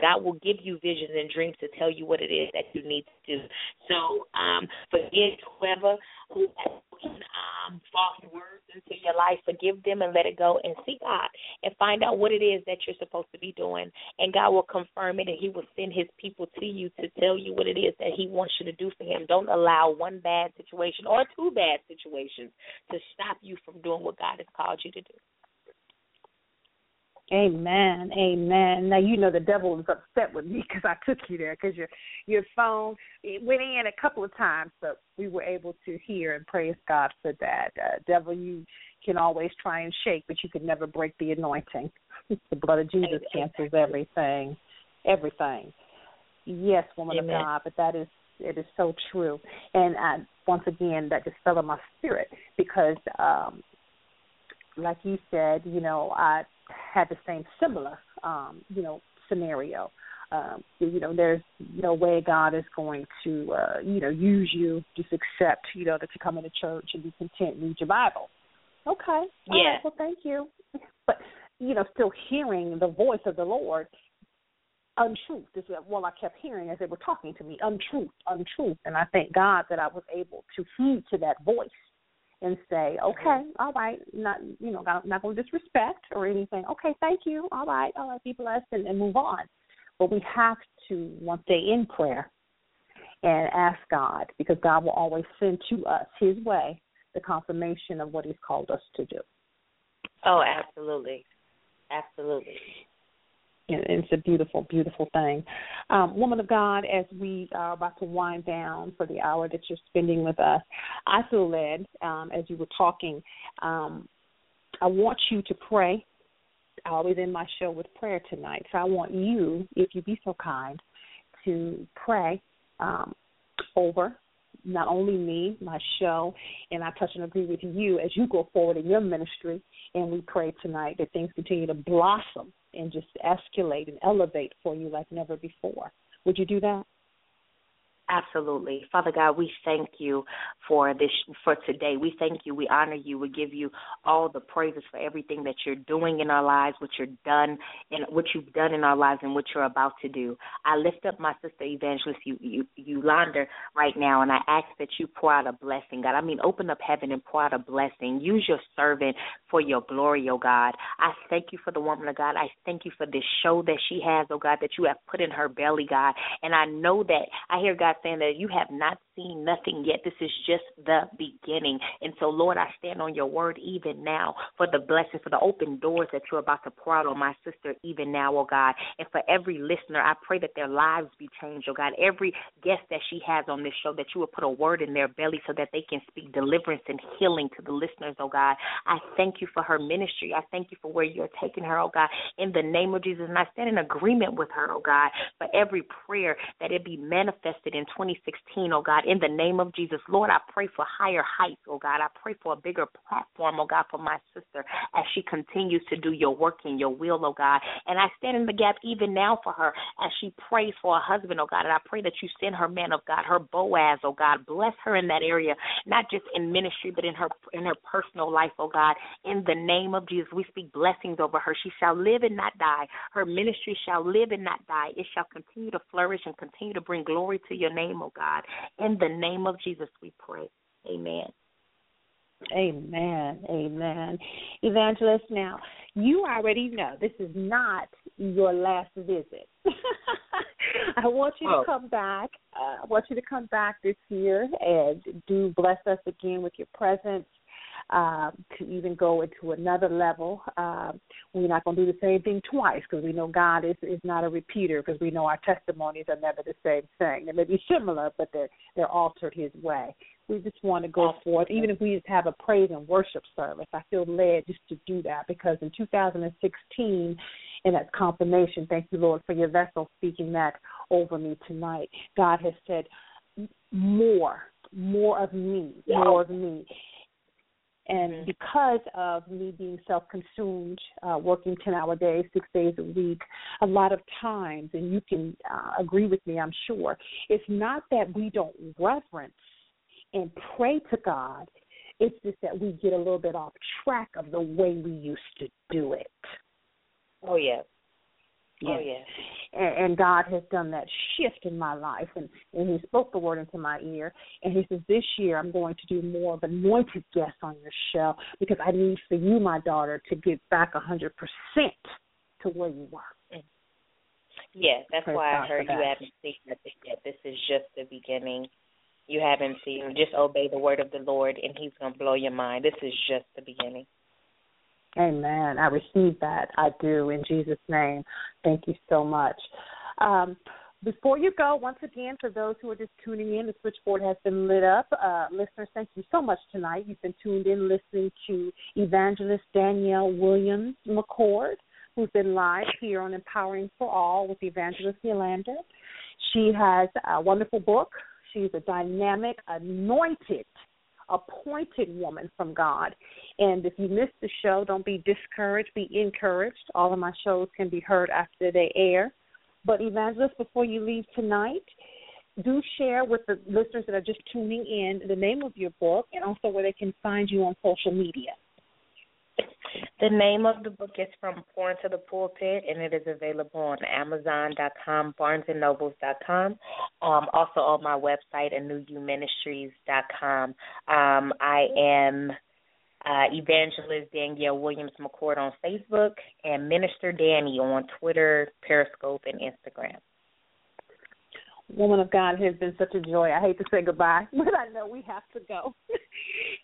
God will give you visions and dreams to tell you what it is that you need to do. So, um, forgive whoever who has spoken um, false words into your life. Forgive them and let it go, and see God and find out what it is that you're supposed to be doing. And God will confirm it, and He will send His people to you to tell you what it is that He wants you to do for Him. Don't allow one bad situation or two bad situations to stop you from doing what God has called you to do. Amen. Amen. Now you know the devil was upset with me because I took you there because your your phone it went in a couple of times, but we were able to hear and praise God for that. Uh, devil, you can always try and shake, but you can never break the anointing. the blood of Jesus cancels everything, everything. Yes, woman Amen. of God, but that is it is so true. And I, once again, that just fell in my spirit because, um, like you said, you know, I had the same similar, um, you know, scenario. Um, you know, there's no way God is going to, uh, you know, use you. Just accept, you know, that you come into church and be content, read your Bible. Okay. Yeah. right, well, thank you. But you know, still hearing the voice of the Lord untruth is what well I kept hearing as they were talking to me, untruth, untruth. And I thank God that I was able to heed to that voice and say, Okay, all right, not you know, not, not gonna disrespect or anything. Okay, thank you, all right, all right, be blessed and, and move on. But we have to once day in prayer and ask God because God will always send to us his way the confirmation of what he's called us to do. Oh, absolutely, absolutely. And it's a beautiful, beautiful thing. Um, woman of God, as we are about to wind down for the hour that you're spending with us, I feel led, um, as you were talking, um, I want you to pray. I always end my show with prayer tonight. So I want you, if you be so kind, to pray um, over not only me, my show, and I touch and agree with you as you go forward in your ministry. And we pray tonight that things continue to blossom and just escalate and elevate for you like never before. Would you do that? Absolutely. Father God, we thank you for this for today. We thank you. We honor you. We give you all the praises for everything that you're doing in our lives, what you're done and what you've done in our lives and what you're about to do. I lift up my sister evangelist you, you Yulander right now and I ask that you pour out a blessing, God. I mean open up heaven and pour out a blessing. Use your servant for your glory, oh God. I thank you for the woman of God. I thank you for this show that she has, oh God, that you have put in her belly, God. And I know that I hear God saying that you have not seen nothing yet. This is just the beginning. And so, Lord, I stand on your word even now for the blessing, for the open doors that you're about to pour out on my sister even now, oh God. And for every listener, I pray that their lives be changed, oh God. Every guest that she has on this show, that you will put a word in their belly so that they can speak deliverance and healing to the listeners, oh God. I thank you for her ministry. I thank you for where you're taking her, oh God, in the name of Jesus. And I stand in agreement with her, oh God, for every prayer that it be manifested in 2016, oh God, in the name of Jesus. Lord, I pray for higher heights, oh God. I pray for a bigger platform, oh God, for my sister as she continues to do your work in your will, oh God. And I stand in the gap even now for her as she prays for a husband, oh God. And I pray that you send her man of God, her Boaz, oh God. Bless her in that area, not just in ministry, but in her in her personal life, oh God. In the name of Jesus, we speak blessings over her. She shall live and not die. Her ministry shall live and not die. It shall continue to flourish and continue to bring glory to your name, oh God. In the name of Jesus, we pray. Amen. Amen. Amen. Evangelist, now, you already know this is not your last visit. I want you Oh. to come back. Uh, I want you to come back this year and do bless us again with your presence. Um, to even go into another level, um, we're not going to do the same thing twice because we know God is is not a repeater because we know our testimonies are never the same thing. They may be similar, but they're they're altered His way. We just want to go forth, even if we just have a praise and worship service. I feel led just to do that because in 2016, and that's confirmation. Thank you, Lord, for your vessel speaking that over me tonight. God has said, more, more of me, more of me. And because of me being self consumed, uh, working 10 hour days, six days a week, a lot of times, and you can uh, agree with me, I'm sure, it's not that we don't reverence and pray to God, it's just that we get a little bit off track of the way we used to do it. Oh, yeah. Oh, Yes. yeah. and, and God has done that shift in my life, and and He spoke the word into my ear, and He says, "This year I'm going to do more of anointed guests on your show because I need for you, my daughter, to get back a hundred percent to where you were." Mm. Yeah, that's Praise why God I heard you haven't seen nothing yet. This is just the beginning. You haven't seen. Just obey the word of the Lord, and He's gonna blow your mind. This is just the beginning. Amen. I receive that. I do in Jesus' name. Thank you so much. Um, before you go, once again, for those who are just tuning in, the switchboard has been lit up. Uh, listeners, thank you so much tonight. You've been tuned in listening to Evangelist Danielle Williams McCord, who's been live here on Empowering for All with Evangelist Yulander. She has a wonderful book. She's a dynamic, anointed, appointed woman from God. And if you missed the show, don't be discouraged, be encouraged. All of my shows can be heard after they air. But, Evangelist, before you leave tonight, do share with the listeners that are just tuning in the name of your book and also where they can find you on social media. The name of the book is From Porn to the Pulpit, and it is available on Amazon.com, BarnesandNobles.com, um, also on my website, AnewYouMinistries.com. Um, I am uh, Evangelist Danielle Williams McCord on Facebook, and Minister Danny on Twitter, Periscope, and Instagram. Woman of God has been such a joy. I hate to say goodbye, but I know we have to go.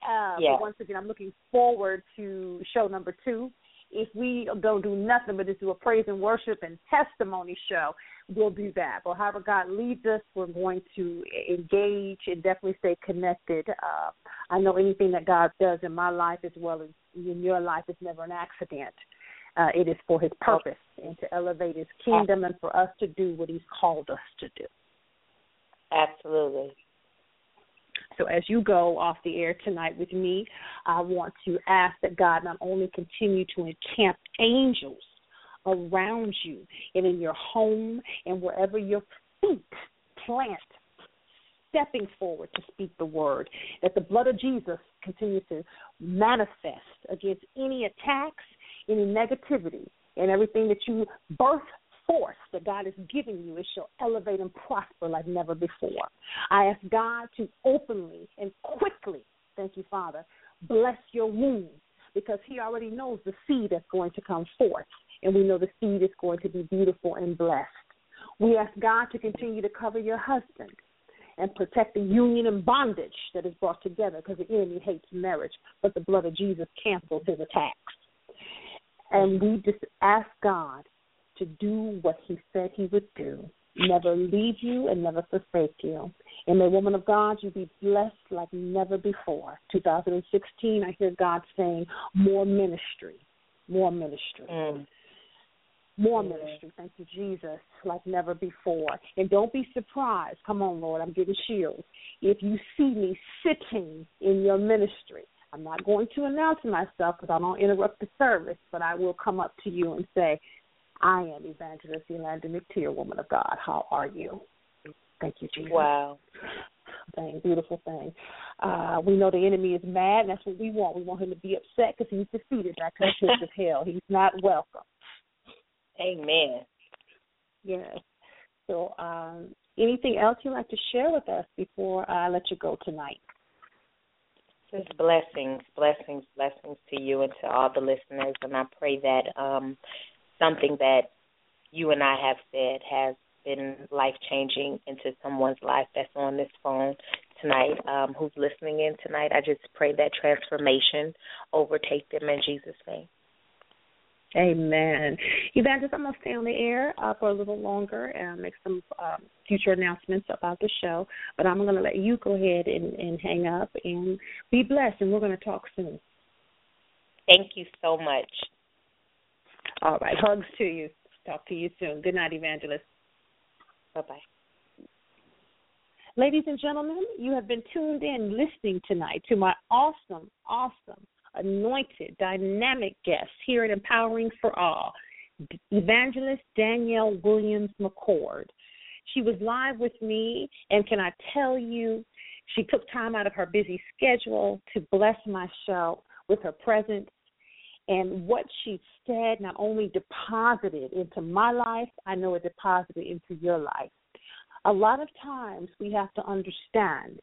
uh. But once again, I'm looking forward to show number two. If we don't do nothing but just do a praise and worship and testimony show, we'll do that. But however God leads us, we're going to engage and definitely stay connected. Uh, I know anything that God does in my life as well as in your life is never an accident. Uh, it is for His purpose and to elevate His kingdom and for us to do what He's called us to do. Absolutely. So as you go off the air tonight with me, I want to ask that God not only continue to encamp angels around you and in your home and wherever your feet plant, stepping forward to speak the word, that the blood of Jesus continues to manifest against any attacks, any negativity, and everything that you birth force that God is giving you, it shall elevate and prosper like never before. I ask God to openly and quickly, thank you, Father, bless your womb because He already knows the seed that's going to come forth, and we know the seed is going to be beautiful and blessed. We ask God to continue to cover your husband and protect the union and bondage that is brought together because the enemy hates marriage, but the blood of Jesus cancels his attacks. And we just ask God to do what he said he would do, never leave you and never forsake you. And may, woman of God, you be blessed like never before. 2016, I hear God saying, more ministry, more ministry. Mm. More ministry. Thank you, Jesus, like never before. And don't be surprised. Come on, Lord, I'm getting shields. If you see me sitting in your ministry, I'm not going to announce myself because I don't interrupt the service, but I will come up to you and say, I am Evangelist Yulander McTier, woman of God. How are you? Thank you, Jesus. Wow. Thing, beautiful thing. Uh, we know the enemy is mad, and that's what we want. We want him to be upset because he's defeated the pits of hell. He's not welcome. Amen. Yes. So, um, anything else you'd like to share with us before I let you go tonight? Just blessings, blessings, blessings to you and to all the listeners. And I pray that um, something that you and I have said has been life changing into someone's life that's on this phone tonight, um, who's listening in tonight. I just pray that transformation overtake them in Jesus' name. Amen. Evangelist, I'm going to stay on the air uh, for a little longer and make some um, future announcements about the show. But I'm going to let you go ahead and, and hang up and be blessed, and we're going to talk soon. Thank you so much. All right. Hugs to you. Talk to you soon. Good night, Evangelist. Bye bye. Ladies and gentlemen, you have been tuned in listening tonight to my awesome, awesome, anointed, dynamic guest here at Empowering for All, Evangelist Danielle Williams McCord. She was live with me, and can I tell you, she took time out of her busy schedule to bless my show with her presence. And what she said not only deposited into my life, I know it deposited into your life. A lot of times we have to understand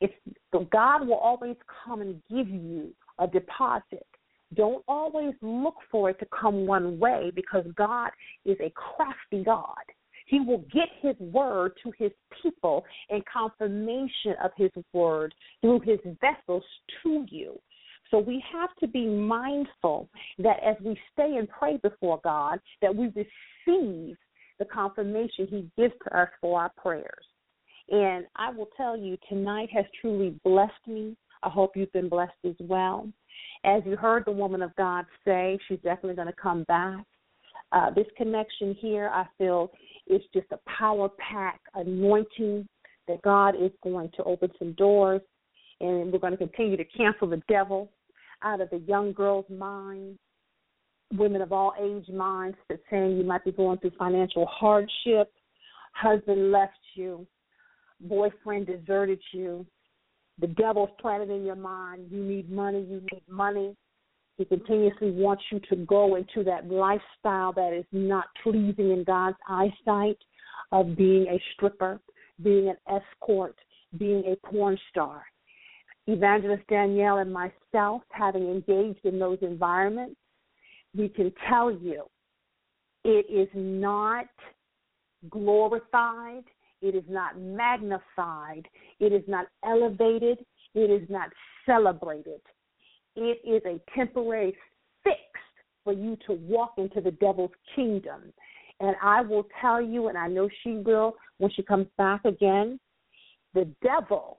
if God will always come and give you a deposit. Don't always look for it to come one way because God is a crafty God. He will get his word to his people in confirmation of his word through his vessels to you. So we have to be mindful that as we stay and pray before God, that we receive the confirmation He gives to us for our prayers. And I will tell you, tonight has truly blessed me. I hope you've been blessed as well. As you heard the woman of God say, she's definitely going to come back. Uh, this connection here, I feel, is just a power pack anointing that God is going to open some doors, and we're going to continue to cancel the devil out of the young girl's mind, women of all age minds that saying you might be going through financial hardship, husband left you, boyfriend deserted you, the devil's planted in your mind, you need money, you need money. He continuously wants you to go into that lifestyle that is not pleasing in God's eyesight of being a stripper, being an escort, being a porn star. Evangelist Danielle and myself, having engaged in those environments, we can tell you it is not glorified, it is not magnified, it is not elevated, it is not celebrated. It is a temporary fix for you to walk into the devil's kingdom. And I will tell you, and I know she will when she comes back again, the devil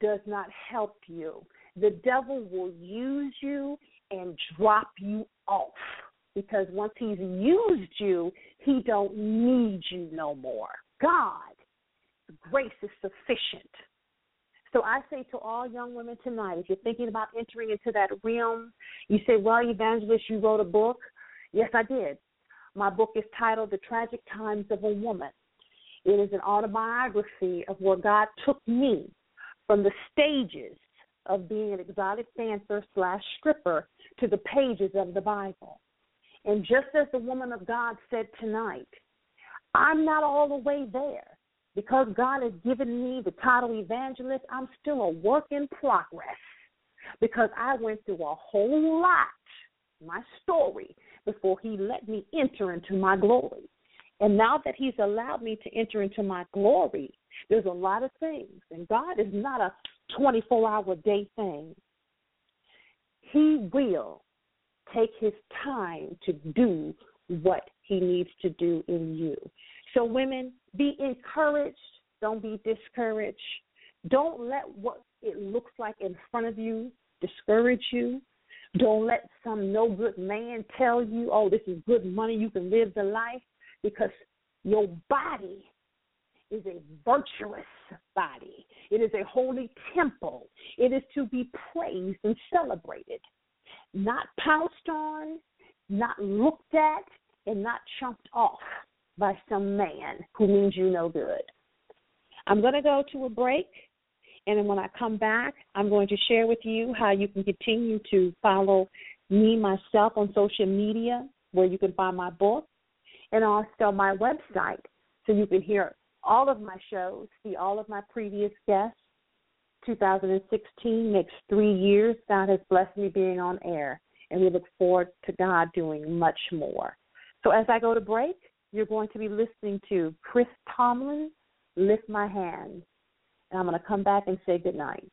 does not help you. The devil will use you and drop you off because once he's used you, he don't need you no more. God, grace is sufficient. So I say to all young women tonight, if you're thinking about entering into that realm, you say, "Well, evangelist, you wrote a book." Yes, I did. My book is titled "The Tragic Times of a Woman." It is an autobiography of where God took me from the stages of being an exotic dancer slash stripper to the pages of the Bible. And just as the woman of God said tonight, I'm not all the way there. Because God has given me the title evangelist, I'm still a work in progress. Because I went through a whole lot, my story, before He let me enter into my glory. And now that He's allowed me to enter into my glory, there's a lot of things. And God is not a 24 hour day thing. He will take his time to do what he needs to do in you. So, women, be encouraged. Don't be discouraged. Don't let what it looks like in front of you discourage you. Don't let some no good man tell you, oh, this is good money, you can live the life, because your body is a virtuous body. It is a holy temple. It is to be praised and celebrated, not pounced on, not looked at, and not chumped off by some man who means you no good. I'm going to go to a break, and then when I come back, I'm going to share with you how you can continue to follow me, myself, on social media, where you can find my book, and also my website, so you can hear all of my shows, see all of my previous guests. 2016 makes three years. God has blessed me being on air, and we look forward to God doing much more. So as I go to break, you're going to be listening to Chris Tomlin, Lift My Hands. And I'm going to come back and say good night.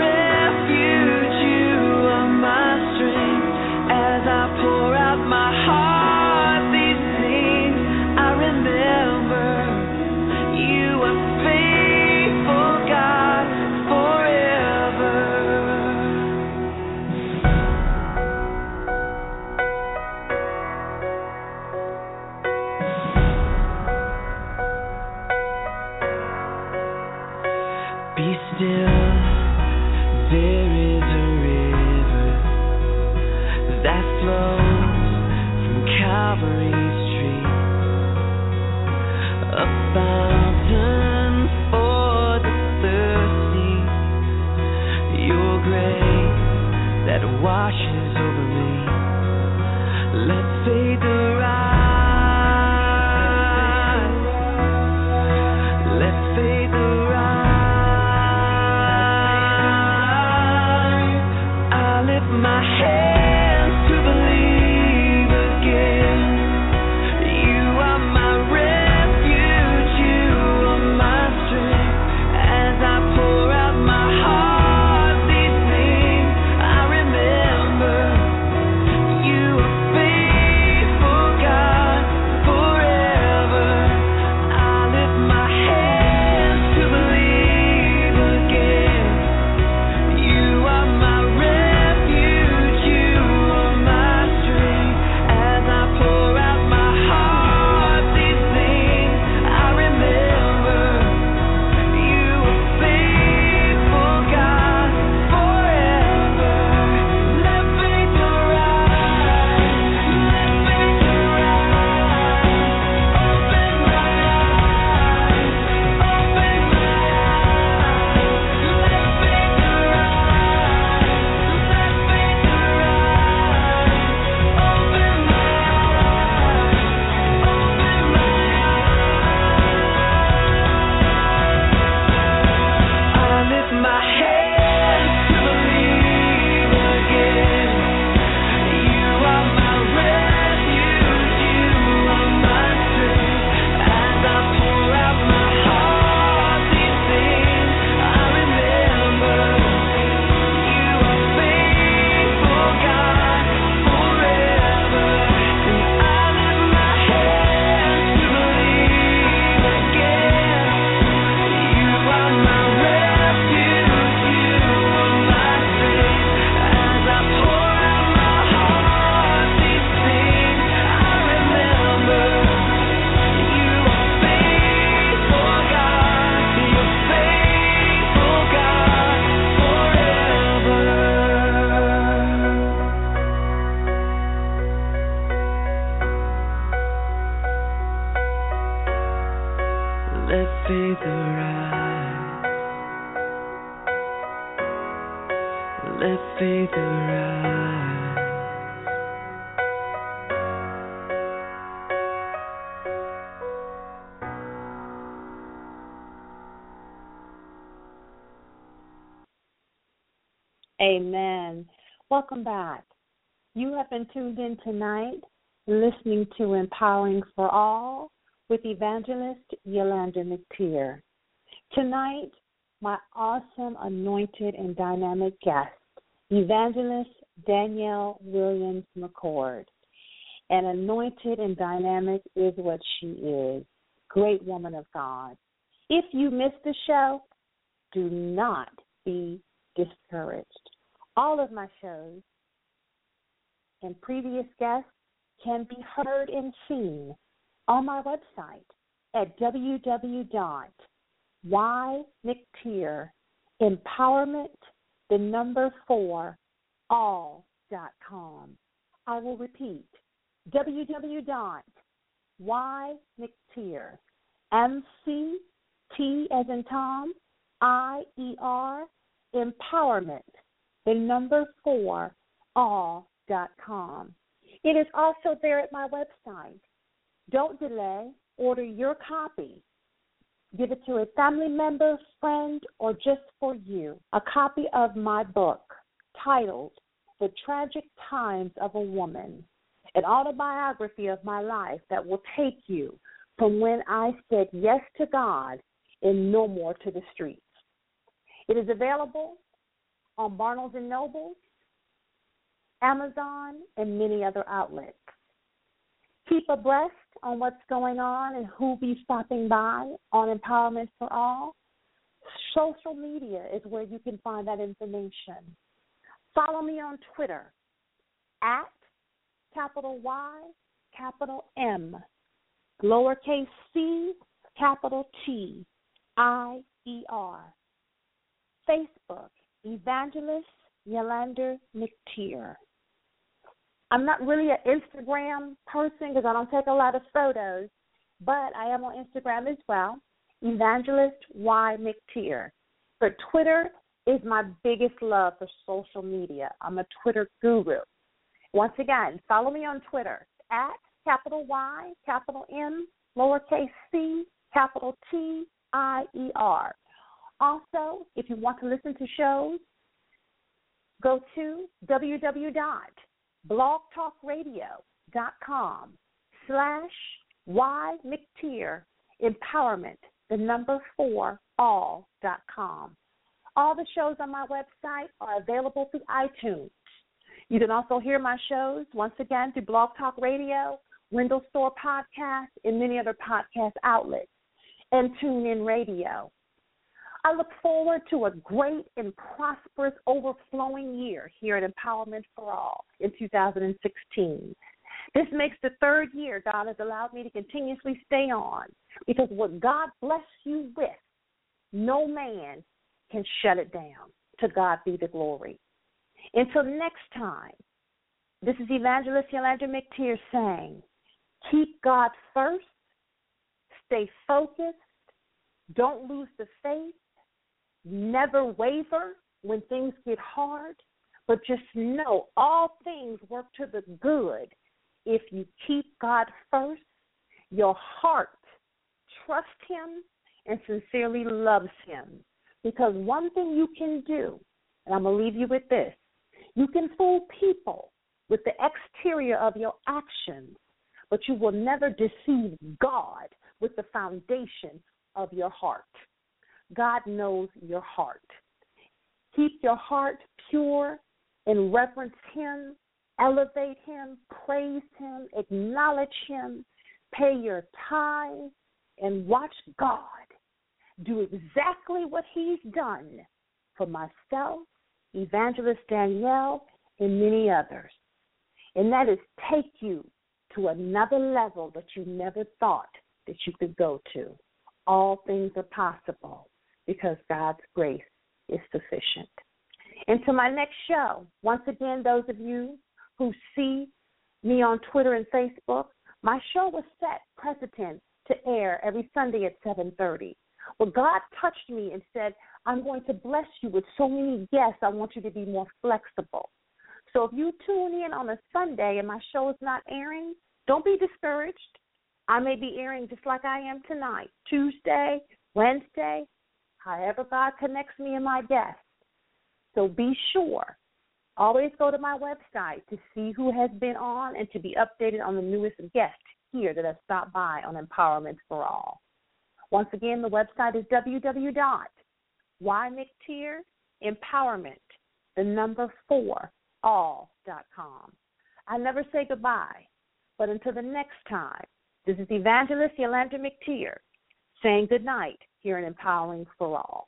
Welcome back. You have been tuned in tonight listening to Empowering for All with evangelist Yulander McTier. Tonight, my awesome, anointed, and dynamic guest, evangelist Danielle Williams McCord. And anointed and dynamic is what she is. Great woman of God. If you missed the show, do not be discouraged. All of my shows and previous guests can be heard and seen on my website at www.ymctier.empowerment, the number four, all.com. I will repeat www.ymctier, M-C-T as in Tom, I-E-R, empowerment, the number four, all.com. It is also there at my website. Don't delay. Order your copy. Give it to a family member, friend, or just for you. A copy of my book titled The Tragic Times of a Woman, an autobiography of my life that will take you from when I said yes to God and no more to the streets. It is available on Barnes and Noble, Amazon, and many other outlets. Keep abreast on what's going on and who be stopping by on Empowerment for All. Social media is where you can find that information. Follow me on Twitter at capital Y, capital M, lowercase c, capital T, I E R. Facebook, Evangelist Yulander McTier. I'm not really an Instagram person because I don't take a lot of photos, but I am on Instagram as well. Evangelist Y McTier. But Twitter is my biggest love for social media. I'm a Twitter guru. Once again, follow me on Twitter at capital Y, capital M, lowercase c, capital T, I E R. Also, if you want to listen to shows, go to www.blogtalkradio.com slash Y McTier Empowerment, the number four, all dot com. All the shows on my website are available through iTunes. You can also hear my shows once again through Blog Talk Radio, Windows Store Podcast, and many other podcast outlets, and TuneIn Radio. I look forward to a great and prosperous, overflowing year here at Empowerment for All in 2016. This makes the third year God has allowed me to continuously stay on because what God bless you with, no man can shut it down. To God be the glory. Until next time, this is Evangelist Yulander McTier saying, keep God first, stay focused, don't lose the faith, never waver when things get hard, but just know all things work to the good if you keep God first, your heart trusts Him and sincerely loves Him. Because one thing you can do, and I'm going to leave you with this you can fool people with the exterior of your actions, but you will never deceive God with the foundation of your heart. God knows your heart. Keep your heart pure and reverence Him, elevate Him, praise Him, acknowledge Him, pay your tithes, and watch God do exactly what He's done for myself, Evangelist Danielle, and many others. And that is take you to another level that you never thought that you could go to. All things are possible because God's grace is sufficient. And to my next show, once again, those of you who see me on Twitter and Facebook, my show was set precedent to air every Sunday at 7:30. Well, God touched me and said, "I'm going to bless you with so many guests. I want you to be more flexible." So if you tune in on a Sunday and my show is not airing, don't be discouraged. I may be airing just like I am tonight, Tuesday, Wednesday, however God connects me and my guests. So be sure. Always go to my website to see who has been on and to be updated on the newest guests here that have stopped by on Empowerment for All. Once again, the website is www.ymctierempowerment, the number four, all.com. I never say goodbye, but until the next time, this is Evangelist Yulander McTier saying good night here in Empowering for All.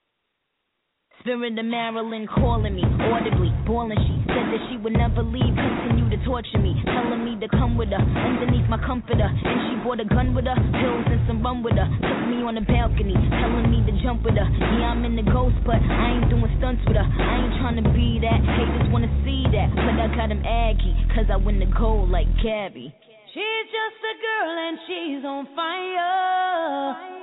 Spirit of Marilyn calling me audibly, bawling. She said that she would never leave, continue to torture me, telling me to come with her underneath my comforter. And she brought a gun with her, pills and some rum with her. Took me on the balcony, telling me to jump with her. Yeah, I'm in the ghost, but I ain't doing stunts with her. I ain't trying to be that. Haters wanna see that, but I got him aggy, cause I win the gold like Gabby. She's just a girl and she's on fire.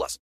plus.